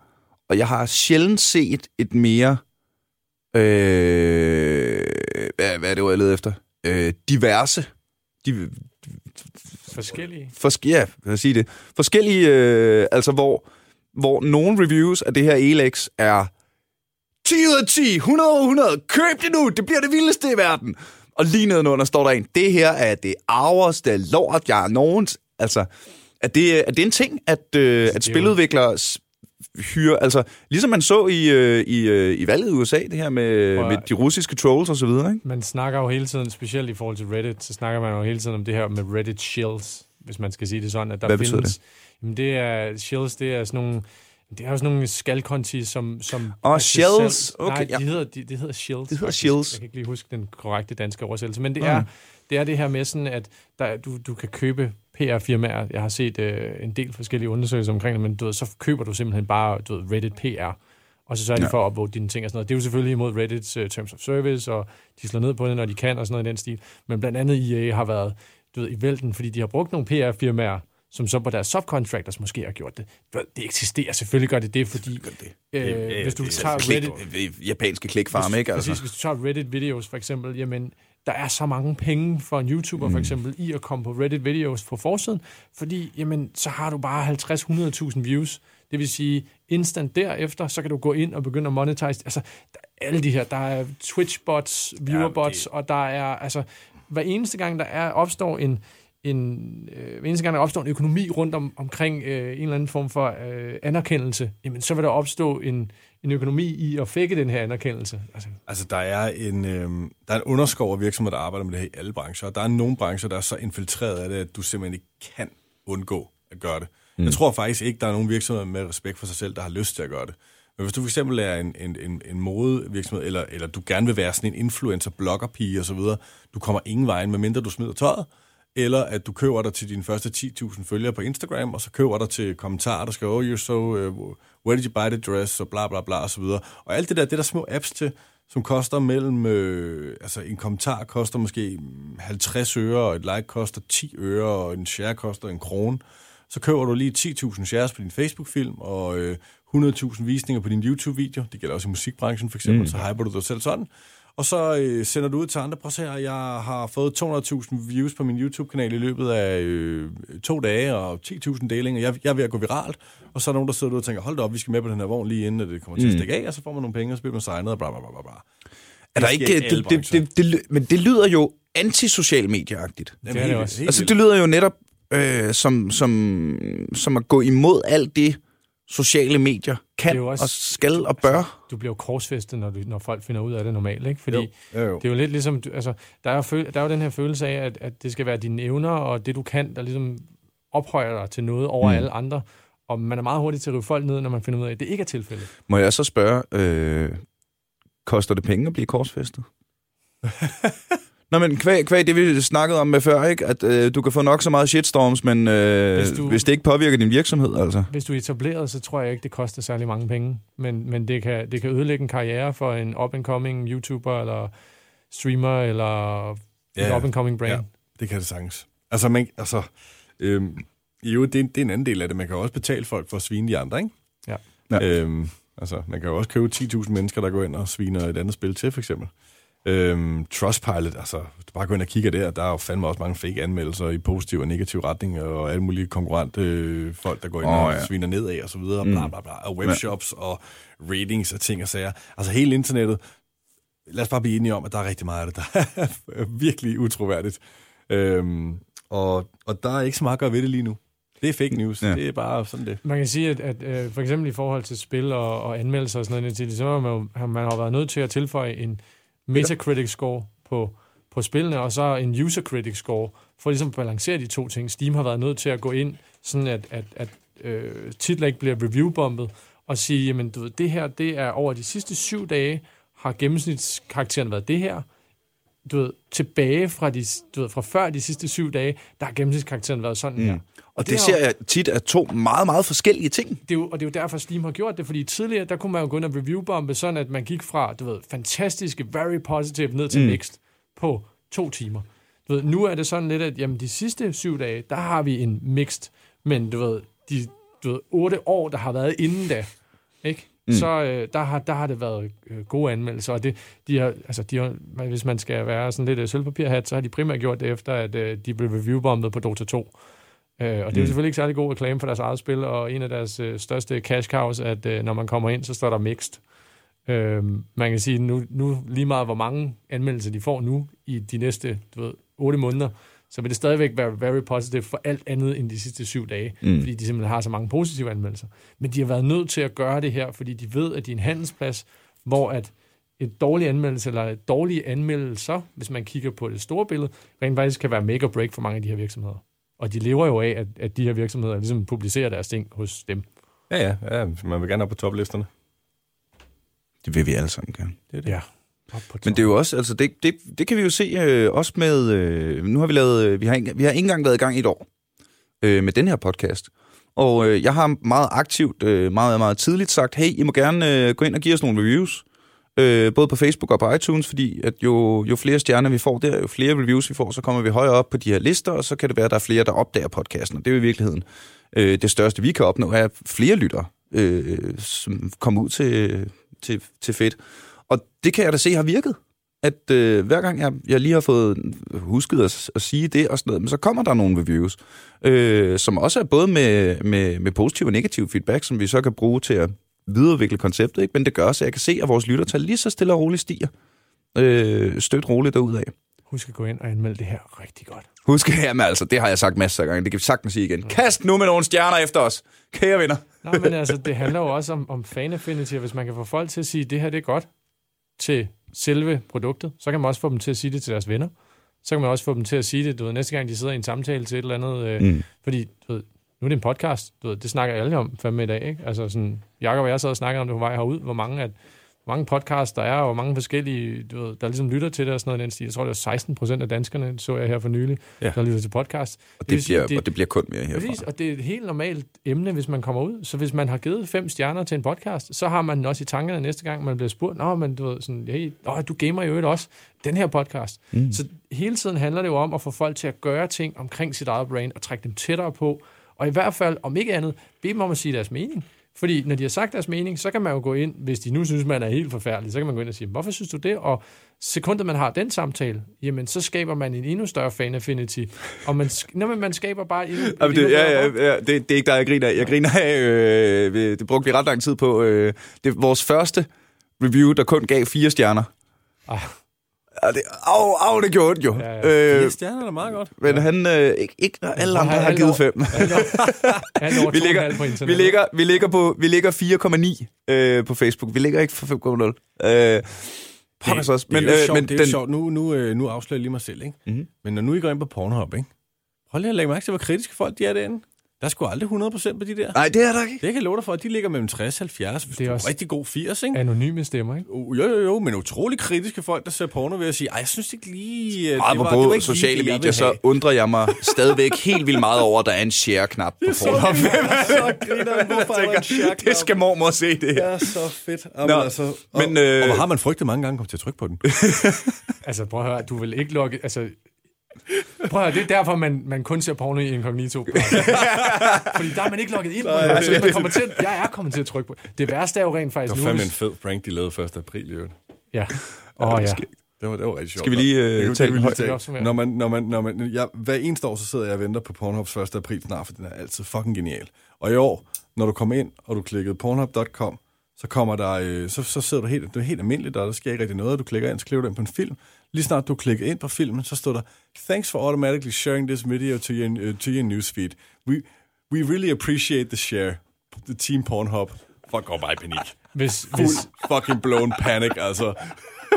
Og jeg har sjældent set et mere... Øh, hvad, hvad er det, ord, jeg leder efter? Øh, diverse. De, Forskellige. Forske, ja, hvad sige det. Forskellige, øh, altså hvor, hvor nogle reviews af det her Elex er 10 ud af 10, 100 ud af 100, køb det nu, det bliver det vildeste i verden. Og lige nedenunder står der en, det her er det arverste lort, jeg er nogens. Altså, Er det, er det en ting, at, øh, at jo- spiludviklere hyrer, altså ligesom man så i, øh, i, øh, i valget i USA, det her med, Prøv med de russiske trolls og så videre, ikke? Man snakker jo hele tiden, specielt i forhold til Reddit, så snakker man jo hele tiden om det her med Reddit shills, hvis man skal sige det sådan. At der Hvad findes, Jamen det er, shills, det er sådan nogle, det er jo sådan nogle skalkonti, som... som af sig shells. selv- Okay, Nej, ja. de hedder, de, det hedder shills. Det hedder faktisk. shills. Jeg kan ikke lige huske den korrekte danske oversættelse, men det Mm. er, det er det her med sådan, at der, du, du kan købe PR-firmaer. Jeg har set øh, en del forskellige undersøgelser omkring det, men du ved, så køber du simpelthen bare du ved, Reddit PR, og så sørger de Ja. for at uploade dine ting og sådan noget. Det er jo selvfølgelig imod Reddits uh, Terms of Service, og de slår ned på det, når de kan og sådan noget i den stil. Men blandt andet EA har været du ved, i vælten, fordi de har brugt nogle PR-firmaer, som så på deres subcontractors måske har gjort det. Det eksisterer, selvfølgelig gør det det, fordi det. øh, ja, hvis du er tager Reddit, japanske klikfarme, ikke? Præcis, Altså. hvis du tager Reddit-videos for eksempel, jamen, der er så mange penge for en YouTuber mm. for eksempel i at komme på Reddit-videos på forsiden, fordi jamen, så har du bare 50-100.000 views. Det vil sige, instant derefter, så kan du gå ind og begynde at monetize. Altså, der, alle de her, der er Twitch-bots, viewer-bots, og der er, altså, hver eneste gang, der er, opstår en, en, øh, eneste gang, der opstår en økonomi rundt om, omkring øh, en eller anden form for øh, anerkendelse, jamen, så vil der opstå en, en økonomi i at fække den her anerkendelse. Altså, Altså, der er en, øh, der er en underskov af virksomheder, der arbejder med det her i alle brancher, og der er nogle brancher, der er så infiltreret af det, at du simpelthen ikke kan undgå at gøre det. Mm. Jeg tror faktisk ikke, der er nogen virksomheder med respekt for sig selv, der har lyst til at gøre det. Men hvis du for eksempel er en, en, en, en modevirksomhed, eller, eller du gerne vil være sådan en influencer, bloggerpige osv., du kommer ingen vejen, medmindre du smider tøjet, eller at du køber dig til dine første 10.000 følgere på Instagram, og så køber dig til kommentarer, der skriver, oh, you're so, uh, where did you buy the dress, og bla bla bla, og så videre. Og alt det der, det er der små apps til, som koster mellem, øh, altså en kommentar koster måske 50 øre, og et like koster 10 øre, og en share koster en krone. Så køber du lige 10.000 shares på din Facebook-film, og øh, 100.000 visninger på din YouTube-video. Det gælder også i musikbranchen for eksempel, mm. så hyper du dig selv sådan. Og så øh, sender du ud til andre. Prøv her, jeg har fået 200.000 views på min YouTube-kanal i løbet af øh, to dage, og 10.000 delinger. Jeg, jeg er ved at gå viralt. Og så er der nogen, der sidder ud og tænker, hold da op, vi skal med på den her vogn lige inden, at det kommer til at stikke af, og så får man nogle penge, og så bliver man signet, og bla bla bla bla. Er der ikke, det, det, det, det, men det lyder jo antisocial medieagtigt. Det er det også. Altså, det lyder jo netop øh, som, som, som at gå imod alt det, sociale medier kan Det er jo også- og skal og bør. du bliver jo korsfæstet, når, du, når folk finder ud af det normalt, ikke? Fordi Jo, jo, jo. det er jo lidt ligesom, du- altså, der er jo, føl, der er jo den her følelse af, at, at det skal være dine evner og det, du kan, der ligesom ophøjer dig til noget over mm. alle andre. Og man er meget hurtig til at rive folk ned, når man finder ud af, at det ikke er tilfældet. Må jeg så spørge, øh, koster det penge at blive korsfæstet? [laughs] Nå, men kvæg, kvæg det, vi snakkede om med før, ikke? at øh, du kan få nok så meget shitstorms, men øh, hvis, du... hvis det ikke påvirker din virksomhed, altså. Hvis du er etableret, så tror jeg ikke, det koster særlig mange penge. Men, men det, kan, det kan ødelægge en karriere for en up-and-coming YouTuber, eller streamer, eller Ja, en up-and-coming brand. Ja, det kan det sagtens. Altså, man, altså øhm, jo, det er, det er en anden del af det. Man kan også betale folk for at svine de andre, ikke? Ja. Ja. Øhm, altså, man kan jo også købe 10.000 mennesker, der går ind og sviner et andet spil til, for eksempel. Øhm, Trustpilot, altså, bare går ind og kigger der, der er jo fandme også mange fake anmeldelser i positiv og negativ retning, og alle mulige konkurrente øh, folk, der går ind oh, og ja. sviner nedad og så videre, bla bla bla, og webshops og ratings og ting og sager. Altså hele internettet, lad os bare blive enige om, at der er rigtig meget af det, der er [laughs] virkelig utroværdigt. Øhm, og, og der er ikke så meget at gøre ved det lige nu. Det er fake news. Ja. Ja. Det er bare sådan det. Man kan sige, at, at øh, for eksempel i forhold til spil og, og anmeldelser og sådan noget, så har man, man har været nødt til at tilføje en Metacritic score på, på spillene, og så en user critic score, for ligesom at balancere de to ting. Steam har været nødt til at gå ind, sådan at, at, at øh, titler ikke bliver reviewbombet, og sige, jamen du ved, det her, det er over de sidste syv dage, har gennemsnitskarakteren været det her, du ved, tilbage fra, de, du ved, fra før de sidste syv dage, der har gennemsnitskarakteren været sådan mm. her. Og det, det ser jeg tit af to meget, meget forskellige ting. det er jo, og det er jo derfor, Steam har gjort det, fordi tidligere, der kunne man jo gå ind og reviewbombe, sådan at man gik fra, du ved, fantastiske, very positive, ned til mm. mixed på to timer. Du ved, nu er det sådan lidt, at jamen, de sidste syv dage, der har vi en mixed, men du ved, de du ved, otte år, der har været inden da, ikke? Mm. så øh, der, har, der har det været øh, gode anmeldelser, og det, de har, altså, de har, hvis man skal være sådan lidt øh, sølvpapirhat, så har de primært gjort det efter, at øh, de blev reviewbombet på Dota 2. Øh, og det er jo selvfølgelig ikke særlig god reklame for deres eget spil, og en af deres øh, største cash cows, at øh, når man kommer ind, så står der mixed. Øh, man kan sige, nu, nu lige meget hvor mange anmeldelser de får nu i de næste du ved, 8 måneder, så vil det stadigvæk være very positive for alt andet end de sidste syv dage, mm. fordi de simpelthen har så mange positive anmeldelser. Men de har været nødt til at gøre det her, fordi de ved, at de er en handelsplads, hvor at et dårlig anmeldelse, eller et dårlige anmeldelser, hvis man kigger på det store billede, rent faktisk kan være make or break for mange af de her virksomheder. Og de lever jo af, at, at de her virksomheder ligesom publicerer deres ting hos dem. Ja, ja, ja, man vil gerne op på toplisterne. Det vil vi alle sammen gerne. Det er det. Ja. Men det er jo også, altså det, det, det kan vi jo se øh, også med, øh, nu har vi lavet, øh, vi har, ikke, vi har ikke engang været i gang i et år øh, med den her podcast. Og øh, jeg har meget aktivt, øh, meget, meget tidligt sagt, hey, I må gerne øh, gå ind og give os nogle reviews. Øh, både på Facebook og på iTunes, fordi at jo, jo flere stjerner vi får der, jo flere reviews vi får, så kommer vi højere op på de her lister, og så kan det være, at der er flere, der opdager podcasten. Og det er jo i virkeligheden øh, det største, vi kan opnå, er flere lytter, øh, som kommer ud til, til, til fedt. Og det kan jeg da se har virket. At øh, hver gang jeg, jeg lige har fået husket at, at sige det og sådan noget, men så kommer der nogle reviews, øh, som også er både med, med, med positiv og negativ feedback, som vi så kan bruge til at videreudvikle konceptet, ikke? men det gør så jeg kan se, at vores lyttertal lige så stille og roligt stiger. Øh, støt roligt derudad. Husk at gå ind og anmelde det her rigtig godt. Husk, [laughs] jamen altså, det har jeg sagt masser af gange, det kan vi sagtens sige igen. Kast nu med nogle stjerner efter os, kære venner. Nej, men altså, det handler jo også om, om fan affinity, hvis man kan få folk til at sige, at det her det er godt til selve produktet, så kan man også få dem til at sige det til deres venner. Så kan man også få dem til at sige det, du ved, næste gang de sidder i en samtale til et eller andet, øh, mm. fordi du ved, nu er det en podcast, du ved, det snakker alle om fandme i dag, ikke? Altså sådan, Jakob og jeg sad og snakkede om det på vej herud, hvor mange, at, hvor mange podcasts der er, og hvor mange forskellige, du ved, der ligesom lytter til det og sådan noget. Den stil. Jeg tror, det var 16 procent af danskerne, så jeg her for nylig, Ja. der lytter til podcast. Og det, sige, bliver, og det bliver kun mere herfra. Præcis, og det er et helt normalt emne, hvis man kommer ud. Så hvis man har givet fem stjerner til en podcast, så har man den også i tankerne næste gang, man bliver spurgt, Nå, men du ved, sådan, hey, åh, du gamer jo også den her podcast. Mm. Så hele tiden handler det jo om at få folk til at gøre ting omkring sit eget brain, og trække dem tættere på, og i hvert fald, om ikke andet, bede dem om at sige deres mening. Fordi når de har sagt deres mening, så kan man jo gå ind, hvis de nu synes, man er helt forfærdelig, så kan man gå ind og sige, hvorfor synes du det? Og sekundet man har den samtale, jamen så skaber man en endnu større fan affinity. Og man, Nå, men man skaber bare endnu, Jamen, endnu det, ja, ja, ja, det, det er ikke der, jeg griner af. Jeg griner af, øh, det brugte vi ret lang tid på. Øh, det er vores første review, der kun gav fire stjerner. Ah. Ja, det, au, au, det gjorde ondt jo. Ja, ja. Øh, Fire stjerner er meget godt. men han, øh, ikke, ikke når alle andre har givet fem. [laughs] Vi 2,5 ligger, på internet. vi ligger, vi ligger på vi ligger 4,9 øh, på Facebook. Vi ligger ikke for 5,0. Øh, Pokkers også. Men, Men, det er jo øh, sjovt, men det er jo den, sjovt. Nu, nu, øh, nu afslører jeg lige mig selv, ikke? Mhm. Men når nu I går ind på Pornhub, ikke? Prøv lige at lægge mærke til, hvor kritiske folk de er derinde. Der er sgu aldrig 100% på de der. nej, det er der ikke. Det kan jeg love dig for, at de ligger mellem 60 og 70. Hvis Det er det er også- rigtig god 80, ikke? Anonyme stemmer, ikke? Uh, Jo, jo, jo, men utrolig kritiske folk, der ser porno ved at sige, ej, jeg synes ikke lige... øh, Meget det på var, det var både ikke sociale lige det, medier, så have." undrer jeg mig stadigvæk helt vildt meget over, at der er en share-knap på Pornhub. så griner hvorfor er der en share det skal mormor se, det Det her. er så fedt. Jamen, Nå, altså, og, men, øh, og hvor har man frygtet mange gange at komme til at trykke på den? [laughs] Altså, prøv at høre, du vil ikke lukke... Altså, [laughs] prøv at høre, det er derfor, man, man kun ser porno i incognito. [laughs] Fordi der er man ikke logget ind. på det. altså, man kommer til, at- jeg er kommet til at trykke på. Det værste er jo rent faktisk Det var nu. fandme en fed prank, de lavede 1. april i øvrigt. ja. Åh, oh, ja. Det var, det var rigtig sjovt. Skal vi lige, øh, kan- tage det tage. Når man, når man, når man, jeg, hver eneste år, så sidder jeg og venter på Pornhubs 1. april snart, for den er altid fucking genial. Og i år, når du kommer ind, og du klikker pornhub.com, så kommer der, øh, så, så sidder du helt, det er helt almindeligt, og der sker ikke rigtig noget. Du klikker ind, så klikker du ind på en film. Lige snart du klikker ind på filmen, så står der, Thanks for automatically sharing this video to your, uh, to your newsfeed. We, we really appreciate the share. The team Pornhub. Fuck, går bare i panik. Hvis, Fuld hvis, fucking blown panic, altså.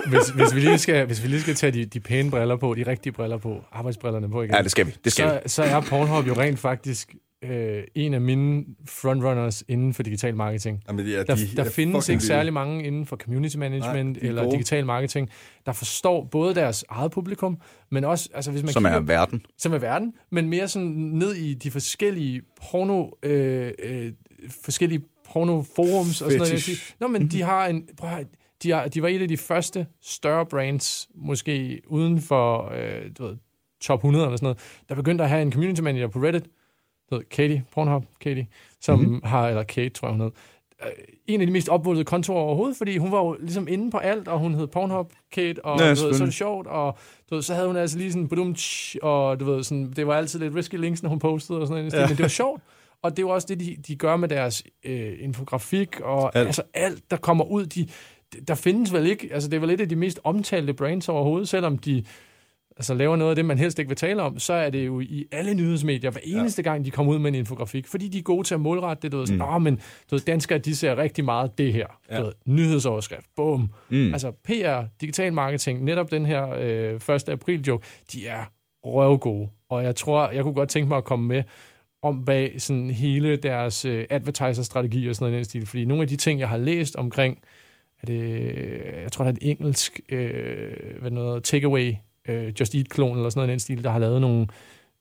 hvis, hvis, vi lige skal, hvis vi lige skal tage de, de pæne briller på, de rigtige briller på, arbejdsbrillerne på igen, Ja, det skal vi. Det skal vi. så, så er Pornhub jo rent faktisk øh, en af mine frontrunners inden for digital marketing. Jamen, ja, Der, de der er findes ikke særlig mange inden for community management Nej, er eller gode. digital marketing, der forstår både deres eget publikum, men også, altså hvis man Som kigger, er verden. som er verden, men mere sådan ned i de forskellige porno, øh, øh, forskellige pornoforums og sådan noget. Jeg siger, Nå, men de har en, prøv at, de, har, de var et af de første større brands, måske uden for øh, du ved, top 100 eller sådan noget, der begyndte at have en community manager på Reddit, der hedder Katie, Pornhub Katie, som Mhm. mm-hmm. har, eller Kate, tror jeg hun hed, øh, en af de mest opvågede kontorer overhovedet, fordi hun var jo ligesom inde på alt, og hun hed Pornhub Kate, og Ja, du ved, så det sjovt, og du ved, så havde hun altså lige sådan, tsch, og du ved, sådan, det var altid lidt risky links, når hun postede og sådan noget, ja. men det var sjovt. Og det er jo også det, de, de gør med deres øh, infografik, og alt. altså alt, der kommer ud, de, der findes vel ikke, altså det er vel et af de mest omtalte brands overhovedet, selvom de altså laver noget af det, man helst ikke vil tale om, så er det jo i alle nyhedsmedier, hver eneste ja. gang, de kommer ud med en infografik, fordi de er gode til at målrette det, du ved, sådan, mm. men du ved, danskere, de ser rigtig meget det her, ja. du ved, nyhedsoverskrift, bum. Mm. Altså PR, digital marketing, netop den her øh, 1. april joke, de er røvgode, og jeg tror, jeg kunne godt tænke mig at komme med om bag sådan hele deres øh, advertiser-strategi og sådan noget i den stil, fordi nogle af de ting, jeg har læst omkring, er det, jeg tror, der er et engelsk, øh, hvad noget, takeaway øh, Just Eat-klon eller sådan noget i den stil, der har lavet nogle,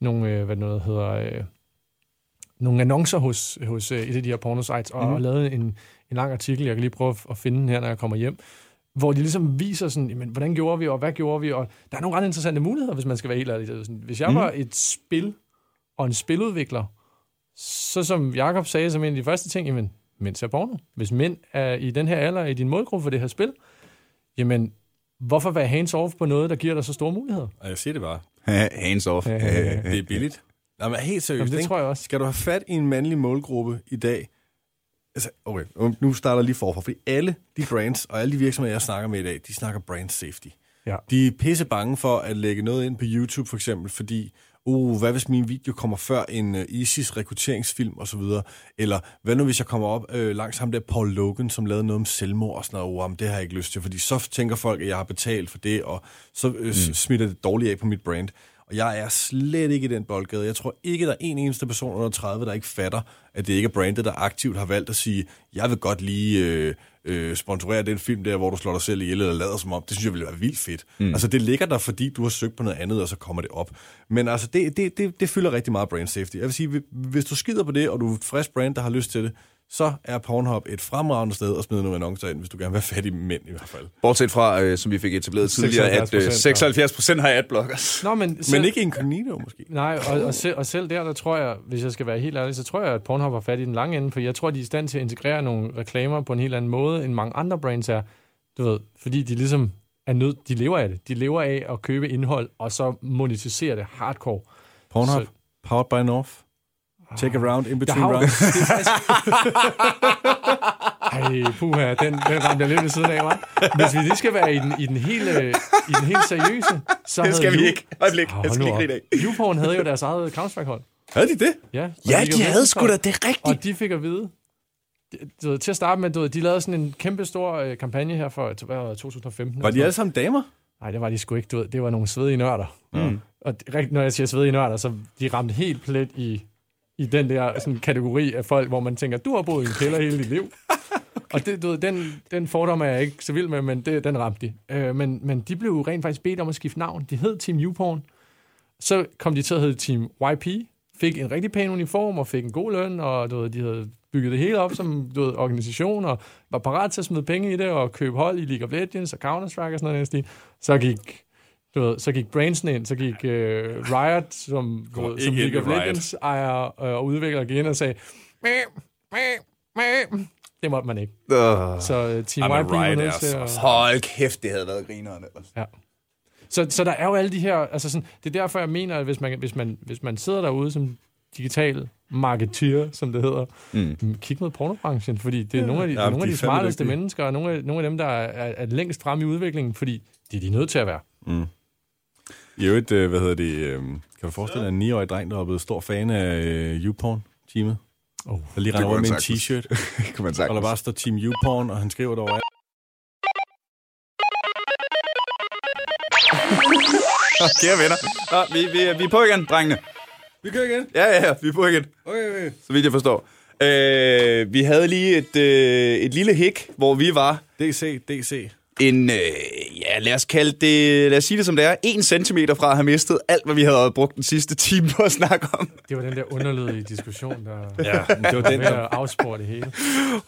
nogle øh, hvad noget hedder, øh, nogle annoncer hos, hos øh, et af de her pornosites, og, mm. og lavet en, en lang artikel, jeg kan lige prøve at finde den her, når jeg kommer hjem, hvor de ligesom viser sådan, jamen, hvordan gjorde vi, og hvad gjorde vi, og der er nogle ret interessante muligheder, hvis man skal være helt ærlig. Hvis jeg mm. var et spil og en spiludvikler, så som Jakob sagde som en af de første ting, jamen, mænd ser porno. Hvis mænd er i den her alder i din målgruppe for det her spil, jamen, Hvorfor være hands-off på noget, der giver dig så store muligheder? Og jeg siger det bare. [laughs] hands-off. det er billigt. Jamen, helt seriøst, Jamen, det tror jeg også. Skal du have fat i en mandlig målgruppe i dag, altså, okay, nu starter jeg lige forfra, fordi alle de brands og alle de virksomheder, jeg snakker med i dag, de snakker brand safety. Ja. De er pisse bange for at lægge noget ind på YouTube for eksempel, fordi uh, hvad hvis min video kommer før en uh, ISIS rekrutteringsfilm og så videre, eller hvad nu hvis jeg kommer op uh, langs ham der Paul Logan, som lavede noget om selvmord og sådan noget, uh, det har jeg ikke lyst til, fordi så tænker folk, at jeg har betalt for det, og så uh, mm. smitter det dårligt af på mit brand. Og jeg er slet ikke i den boldgade. Jeg tror ikke, der er en eneste person under 30, der ikke fatter, at det ikke er brandet, der aktivt har valgt at sige, jeg vil godt lige øh, øh, sponsorere den film der, hvor du slår dig selv ihjel eller lader som om. Det synes jeg ville være vildt fedt. Mm. Altså, det ligger der, fordi du har søgt på noget andet, og så kommer det op. Men altså, det, det, det, det fylder rigtig meget brand safety. Jeg vil sige, hvis du skider på det, og du er et frisk brand, der har lyst til det, så er Pornhub et fremragende sted at smide nogle annoncer ind, hvis du gerne vil være fattig mænd i hvert fald. Bortset fra, øh, som vi fik etableret tidligere, at øh, 76 procent har adblockers. Nå, men, selv, men ikke incognito måske. Nej, og, og, selv, og selv der, der tror jeg, hvis jeg skal være helt ærlig, så tror jeg, at Pornhub har fat i den lange ende, for jeg tror, de er i stand til at integrere nogle reklamer på en helt anden måde, end mange andre brands er. Du ved, fordi de ligesom er nødt, de lever af det. De lever af at købe indhold, og så monetisere det hardcore. Pornhub, så, powered by North. Take a round in between rounds. [laughs] Ej, puha, den, den ramte jeg lidt ved siden af, hva'? Hvis vi lige skal være i den, i den, hele, i den helt seriøse, så Det skal vi ikke. Øjeblik, oh, jeg skal lige grine af. Havde jo deres eget Counter-Strike-hold. Havde de det? Ja, ja de, de havde sgu da, det rigtigt. Og de fik at vide, du ved, til at starte med, du ved, de lavede sådan en kæmpe stor øh, kampagne her for hvad, 2015. Var de alle sammen damer? Nej, det var de sgu ikke. Du ved, det var nogle svedige nørder. Mm. Og når jeg siger svedige nørder, så de ramte helt plet i i den der sådan, kategori af folk, hvor man tænker, du har boet i en kælder hele dit liv. [laughs] Og det, du ved, den, den fordom er jeg ikke så vild med, men det, den ramte de. Øh, men, men de blev jo rent faktisk bedt om at skifte navn. De hed Team Uporn. Så kom de til at hedde Team YP, fik en rigtig pæn uniform og fik en god løn, og du ved, de havde bygget det hele op som du ved, organisation, og var parat til at smide penge i det, og købe hold i League of Legends og Counter-Strike og sådan noget. Så gik du ved, så gik Branson ind, så gik uh, Riot, som, ved, som League of Legends ejer uh, og udvikler igen og sagde, mæh, mæh, mæh. det måtte man ikke. Uh, så uh, Team White var nødt til at... Hold kæft, det havde været grineren ellers. Ja. Så, så der er jo alle de her, altså sådan, det er derfor, jeg mener, at hvis man, hvis man, hvis man sidder derude som digital marketeer, som det hedder, mm. kig mod pornobranchen, fordi det er ja. nogle af de, ja, nogle de, af de smarteste mennesker, og nogle af, nogle af dem, der er, er, er længst frem i udviklingen, fordi det er de nødt til at være. Mm. I øvrigt, øh, hvad hedder det, øh, kan du forestille dig en 9-årig dreng, der er blevet stor fan af øh, YouPorn-teamet? Oh, der lige render rundt med en t-shirt. kan man og der bare står Team YouPorn, og han skriver derovre. Kære venner. Nå, vi, vi, vi er på igen, drengene. Vi kører igen? Ja, ja, ja, vi er på igen. Okay, okay. Så vidt jeg forstår. Øh, vi havde lige et, øh, et lille hik, hvor vi var... DC, DC en, øh, ja, lad os kalde det, lad os sige det som det er, en centimeter fra at have mistet alt, hvad vi havde brugt den sidste time på at snakke om. Det var den der underlydige diskussion, der ja, det var den, der afspurgte det hele.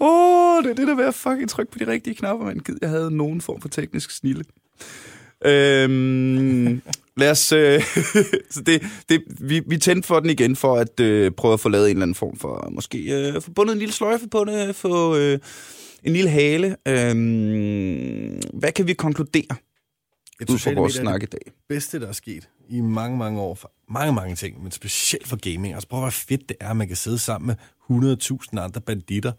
Åh, oh, det er det der med at fucking trykke på de rigtige knapper, man gid, jeg havde nogen form for teknisk snille. Øhm, lad os... Øh, [laughs] så det, det, vi, vi tændte for den igen for at øh, prøve at få lavet en eller anden form for... Måske øh, få bundet en lille sløjfe på det, få... Øh, en lille hale. Øhm, hvad kan vi konkludere Et ud fra vores snak i dag? Det bedste, der er sket i mange, mange år. For mange, mange ting, men specielt for gaming. Altså prøv at hvor fedt det er, at man kan sidde sammen med 100.000 andre banditter,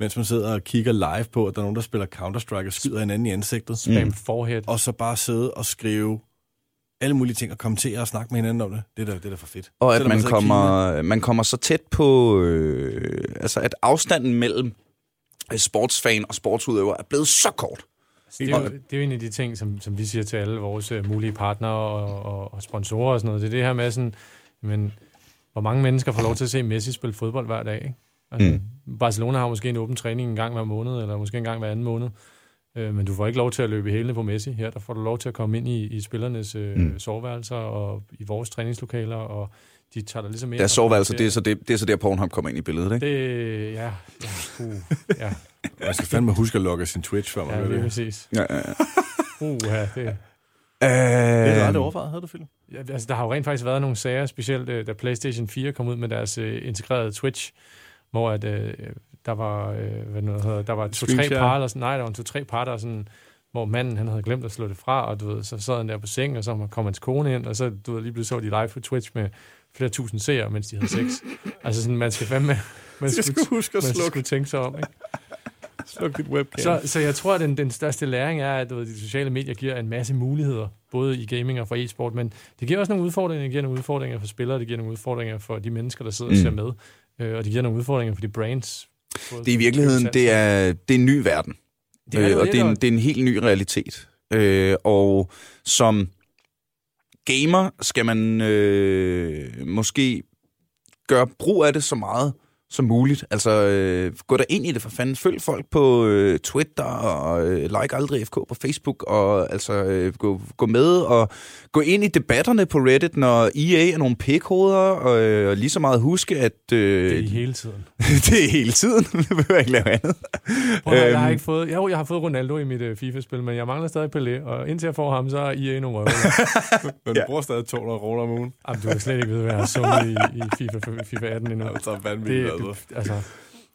mens man sidder og kigger live på, at der er nogen, der spiller Counter-Strike og skyder hinanden i ansigtet. Spam mm. forehead. Og så bare sidde og skrive alle mulige ting og kommentere og snakke med hinanden om det. Det er da, det er da for fedt. Og at man er kommer, man kommer så tæt på... Øh, altså, at afstanden mellem sportsfan og sportsudøver er blevet så kort. Det er, jo, det er jo en af de ting, som, som vi siger til alle vores uh, mulige partnere og, og, og sponsorer og sådan noget. Det er det her med sådan, men, hvor mange mennesker får lov til at se Messi spille fodbold hver dag. Ikke? Altså, mm. Barcelona har måske en åben træning en gang hver måned, eller måske en gang hver anden måned. Øh, men du får ikke lov til at løbe hælene på Messi. Her der får du lov til at komme ind i, i spillernes øh, mm. soveværelser og i vores træningslokaler, og de tager dig ligesom ind. Deres soveværelse, det er så, det, det er så der Pornhub kommer ind i billedet, ikke? Det, ja, ja, uh, ja, [laughs] Man skal fandme huske at logge sin Twitch, før man ja, gør det er det. præcis. Ja, ja, ja. [laughs] Uh, ja, det, Det har du Øh, aldrig overvejet, havde du, Philip? Ja, altså, der har jo rent faktisk været nogle sager, specielt øh, da PlayStation 4 kom ud med deres øh, integrerede Twitch, hvor at, øh, der var, øh, hvad det nu hedder, der var to-tre par, eller sådan, nej, der var to-tre par, der sådan, hvor manden han havde glemt at slå det fra, og du ved, så sad han der på sengen, og så kom hans kone ind, og så du ved, lige pludselig så de live på Twitch med flere tusind seere, mens de havde sex. [laughs] altså sådan, man skal fandme, man skulle, skal huske at man slukke, skulle tænke sig om, ikke? sluk dit webcam. Så, så jeg tror, at den, den største læring er, at du ved, de sociale medier giver en masse muligheder, både i gaming og for e-sport, men det giver også nogle udfordringer. Det giver nogle udfordringer for spillere, det giver nogle udfordringer for de mennesker, der sidder og Mm. ser med, øh, og det giver nogle udfordringer for de brands. det er i virkeligheden, det er, det er en ny verden. Det er øh, og det er, en, det er en helt ny realitet. Øh, og som gamer skal man øh, måske gøre brug af det så meget som muligt. Altså, øh, gå der ind i det for fanden. Følg folk på øh, Twitter og øh, like aldrig FK på Facebook og altså øh, gå, gå med og gå ind i debatterne på Reddit, når EA er nogle pikhoveder og, øh, og lige så meget huske, at øh, Det er [laughs] hele tiden. det er hele tiden. [laughs] Vi behøver ikke lave andet. Prøv, at høre, jeg har Øhm. ikke fået, jo, jeg har fået Ronaldo i mit uh, FIFA-spil, men jeg mangler stadig Pelé, og indtil jeg får ham, så er EA nogle røver. [laughs] Men du bruger stadig 200 kroner om ugen. Jamen, du kan slet ikke vide, hvad jeg har i, i FIFA, FIFA 18 endnu. Så er vanvittigt, Det, altså.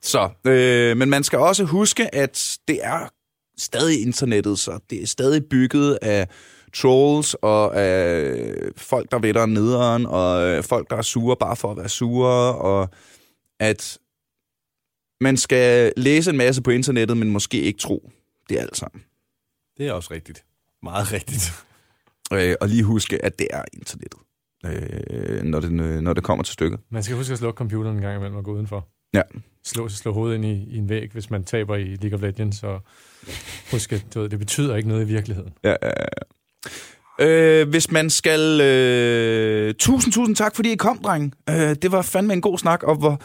Så, øh, men man skal også huske, at det er stadig internettet, så det er stadig bygget af trolls og af folk, der ved nederen, og øh, folk, der er sure bare for at være sure, og at man skal læse en masse på internettet, men måske ikke tro. Det er alt sammen. Det er også rigtigt. Meget rigtigt. Øh, og lige huske, at det er internettet, øh, når, det, når det kommer til stykket. man skal huske at slukke computeren en gang imellem og gå udenfor. Ja. Slå, slå hovedet ind i, i en væg, hvis man taber i League of Legends, og husk, at du ved, det betyder ikke noget i virkeligheden. Ja, ja, ja. Øh, hvis man skal... Øh, tusind, tusind tak, fordi I kom, dreng. Øh, det var fandme en god snak, og hvor...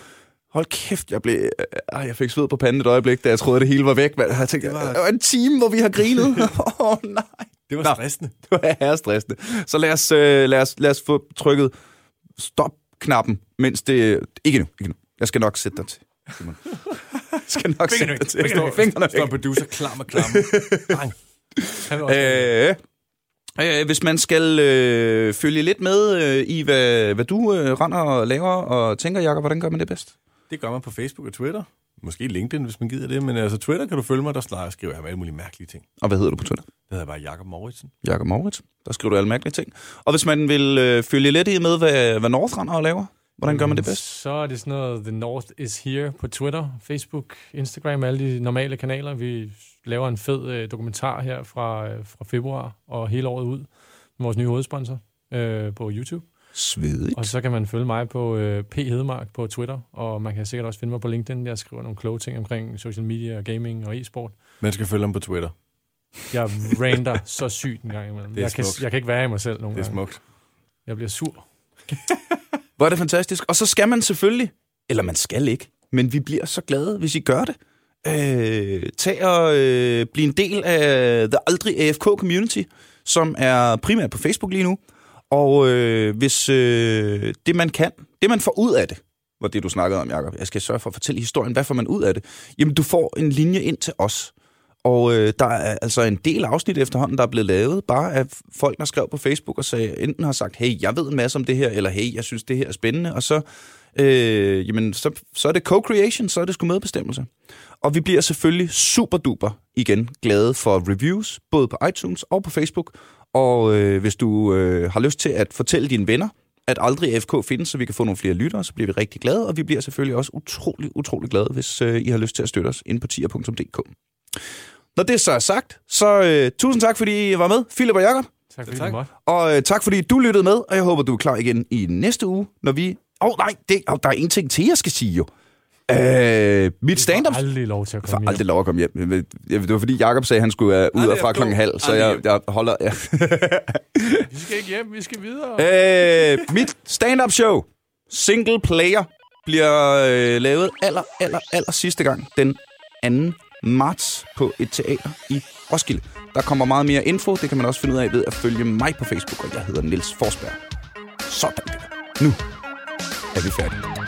Hold kæft, jeg blev... Øh, jeg fik sved på panden et øjeblik, da jeg troede, det hele var væk. Jeg tænkte, det var en time, hvor vi har grinet. [laughs] Åh, oh, nej. Det var Nå. stressende. [laughs] Det var herrestressende. Så lad os, øh, lad, os, lad os få trykket stop-knappen, mens det... Ikke nu, ikke nu. Jeg skal nok sætte dig til. Simon. Jeg skal nok sætte dig til. Fingrene væk. Fingrene Står væk. producer klar med klam. Var også, Øh, øh, hvis man skal øh, følge lidt med øh, i, hvad, hvad du øh, render og laver og tænker, Jacob, hvordan gør man det bedst? Det gør man på Facebook og Twitter. Måske LinkedIn, hvis man gider det. Men altså Twitter kan du følge mig, der slager, skriver jeg med alle mulige mærkelige ting. Og hvad hedder du på Twitter? Det hedder bare Jakob Mauritsen. Jacob Moritz. Der skriver du alle mærkelige ting. Og hvis man vil øh, følge lidt i med, hvad, hvad North render og laver, hvordan gør man det bedst? Så er det sådan noget, The North is Here på Twitter, Facebook, Instagram, alle de normale kanaler. Vi laver en fed øh, dokumentar her fra, øh, fra februar og hele året ud med vores nye hovedsponsor øh, på YouTube. Svedigt. Og så kan man følge mig på øh, P. Hedemark på Twitter, og man kan sikkert også finde mig på LinkedIn. Jeg skriver nogle kloge ting omkring social media, gaming og e-sport. Man skal følge ham på Twitter. Jeg rander så sygt en gang imellem. Jeg, kan, jeg kan ikke være i mig selv nogen Det er gange. smukt. Jeg bliver sur. [laughs] Hvor er det fantastisk. Og så skal man selvfølgelig, eller man skal ikke, men vi bliver så glade, hvis I gør det. Øh, tag og øh, blive en del af The Aldrig AFK Community, som er primært på Facebook lige nu. Og øh, hvis øh, det man kan, det man får ud af det, var det du snakkede om, Jacob. Jeg skal sørge for at fortælle historien. Hvad får man ud af det? Jamen, du får en linje ind til os. Og øh, der er altså en del afsnit efterhånden, der er blevet lavet, bare af folk, der skrev på Facebook og sagde, enten har sagt, hey, jeg ved en masse om det her, eller hey, jeg synes, det her er spændende, og så, øh, jamen, så, så er det co-creation, så er det sgu medbestemmelse. Og vi bliver selvfølgelig super duper igen glade for reviews, både på iTunes og på Facebook. Og øh, hvis du øh, har lyst til at fortælle dine venner, at aldrig FK findes, så vi kan få nogle flere lyttere, så bliver vi rigtig glade, og vi bliver selvfølgelig også utrolig, utrolig glade, hvis øh, I har lyst til at støtte os ind på tier.dk. Når det så er sagt, så øh, tusind tak, fordi I var med, Philip og Jacob. Tak fordi Tak. Og øh, tak fordi du lyttede med, og jeg håber, du er klar igen i næste uge, når vi... Åh, oh, nej, det, oh, der er en ting til, jeg skal sige jo. Øh, mit stand-up... Jeg har aldrig lov til at komme hjem. aldrig lov at komme hjem. Det var fordi, Jacob sagde, at han skulle uh, ud af fra klokken halv, så jeg, jeg holder... Ja. [laughs] Vi skal ikke hjem, vi skal videre. øh, mit stand-up show, Single Player, bliver øh, lavet aller, aller, aller sidste gang den 2. marts på et teater i Roskilde. Der kommer meget mere info, det kan man også finde ud af ved at følge mig på Facebook, og jeg hedder Niels Forsberg. Sådan der. Nu er vi færdige.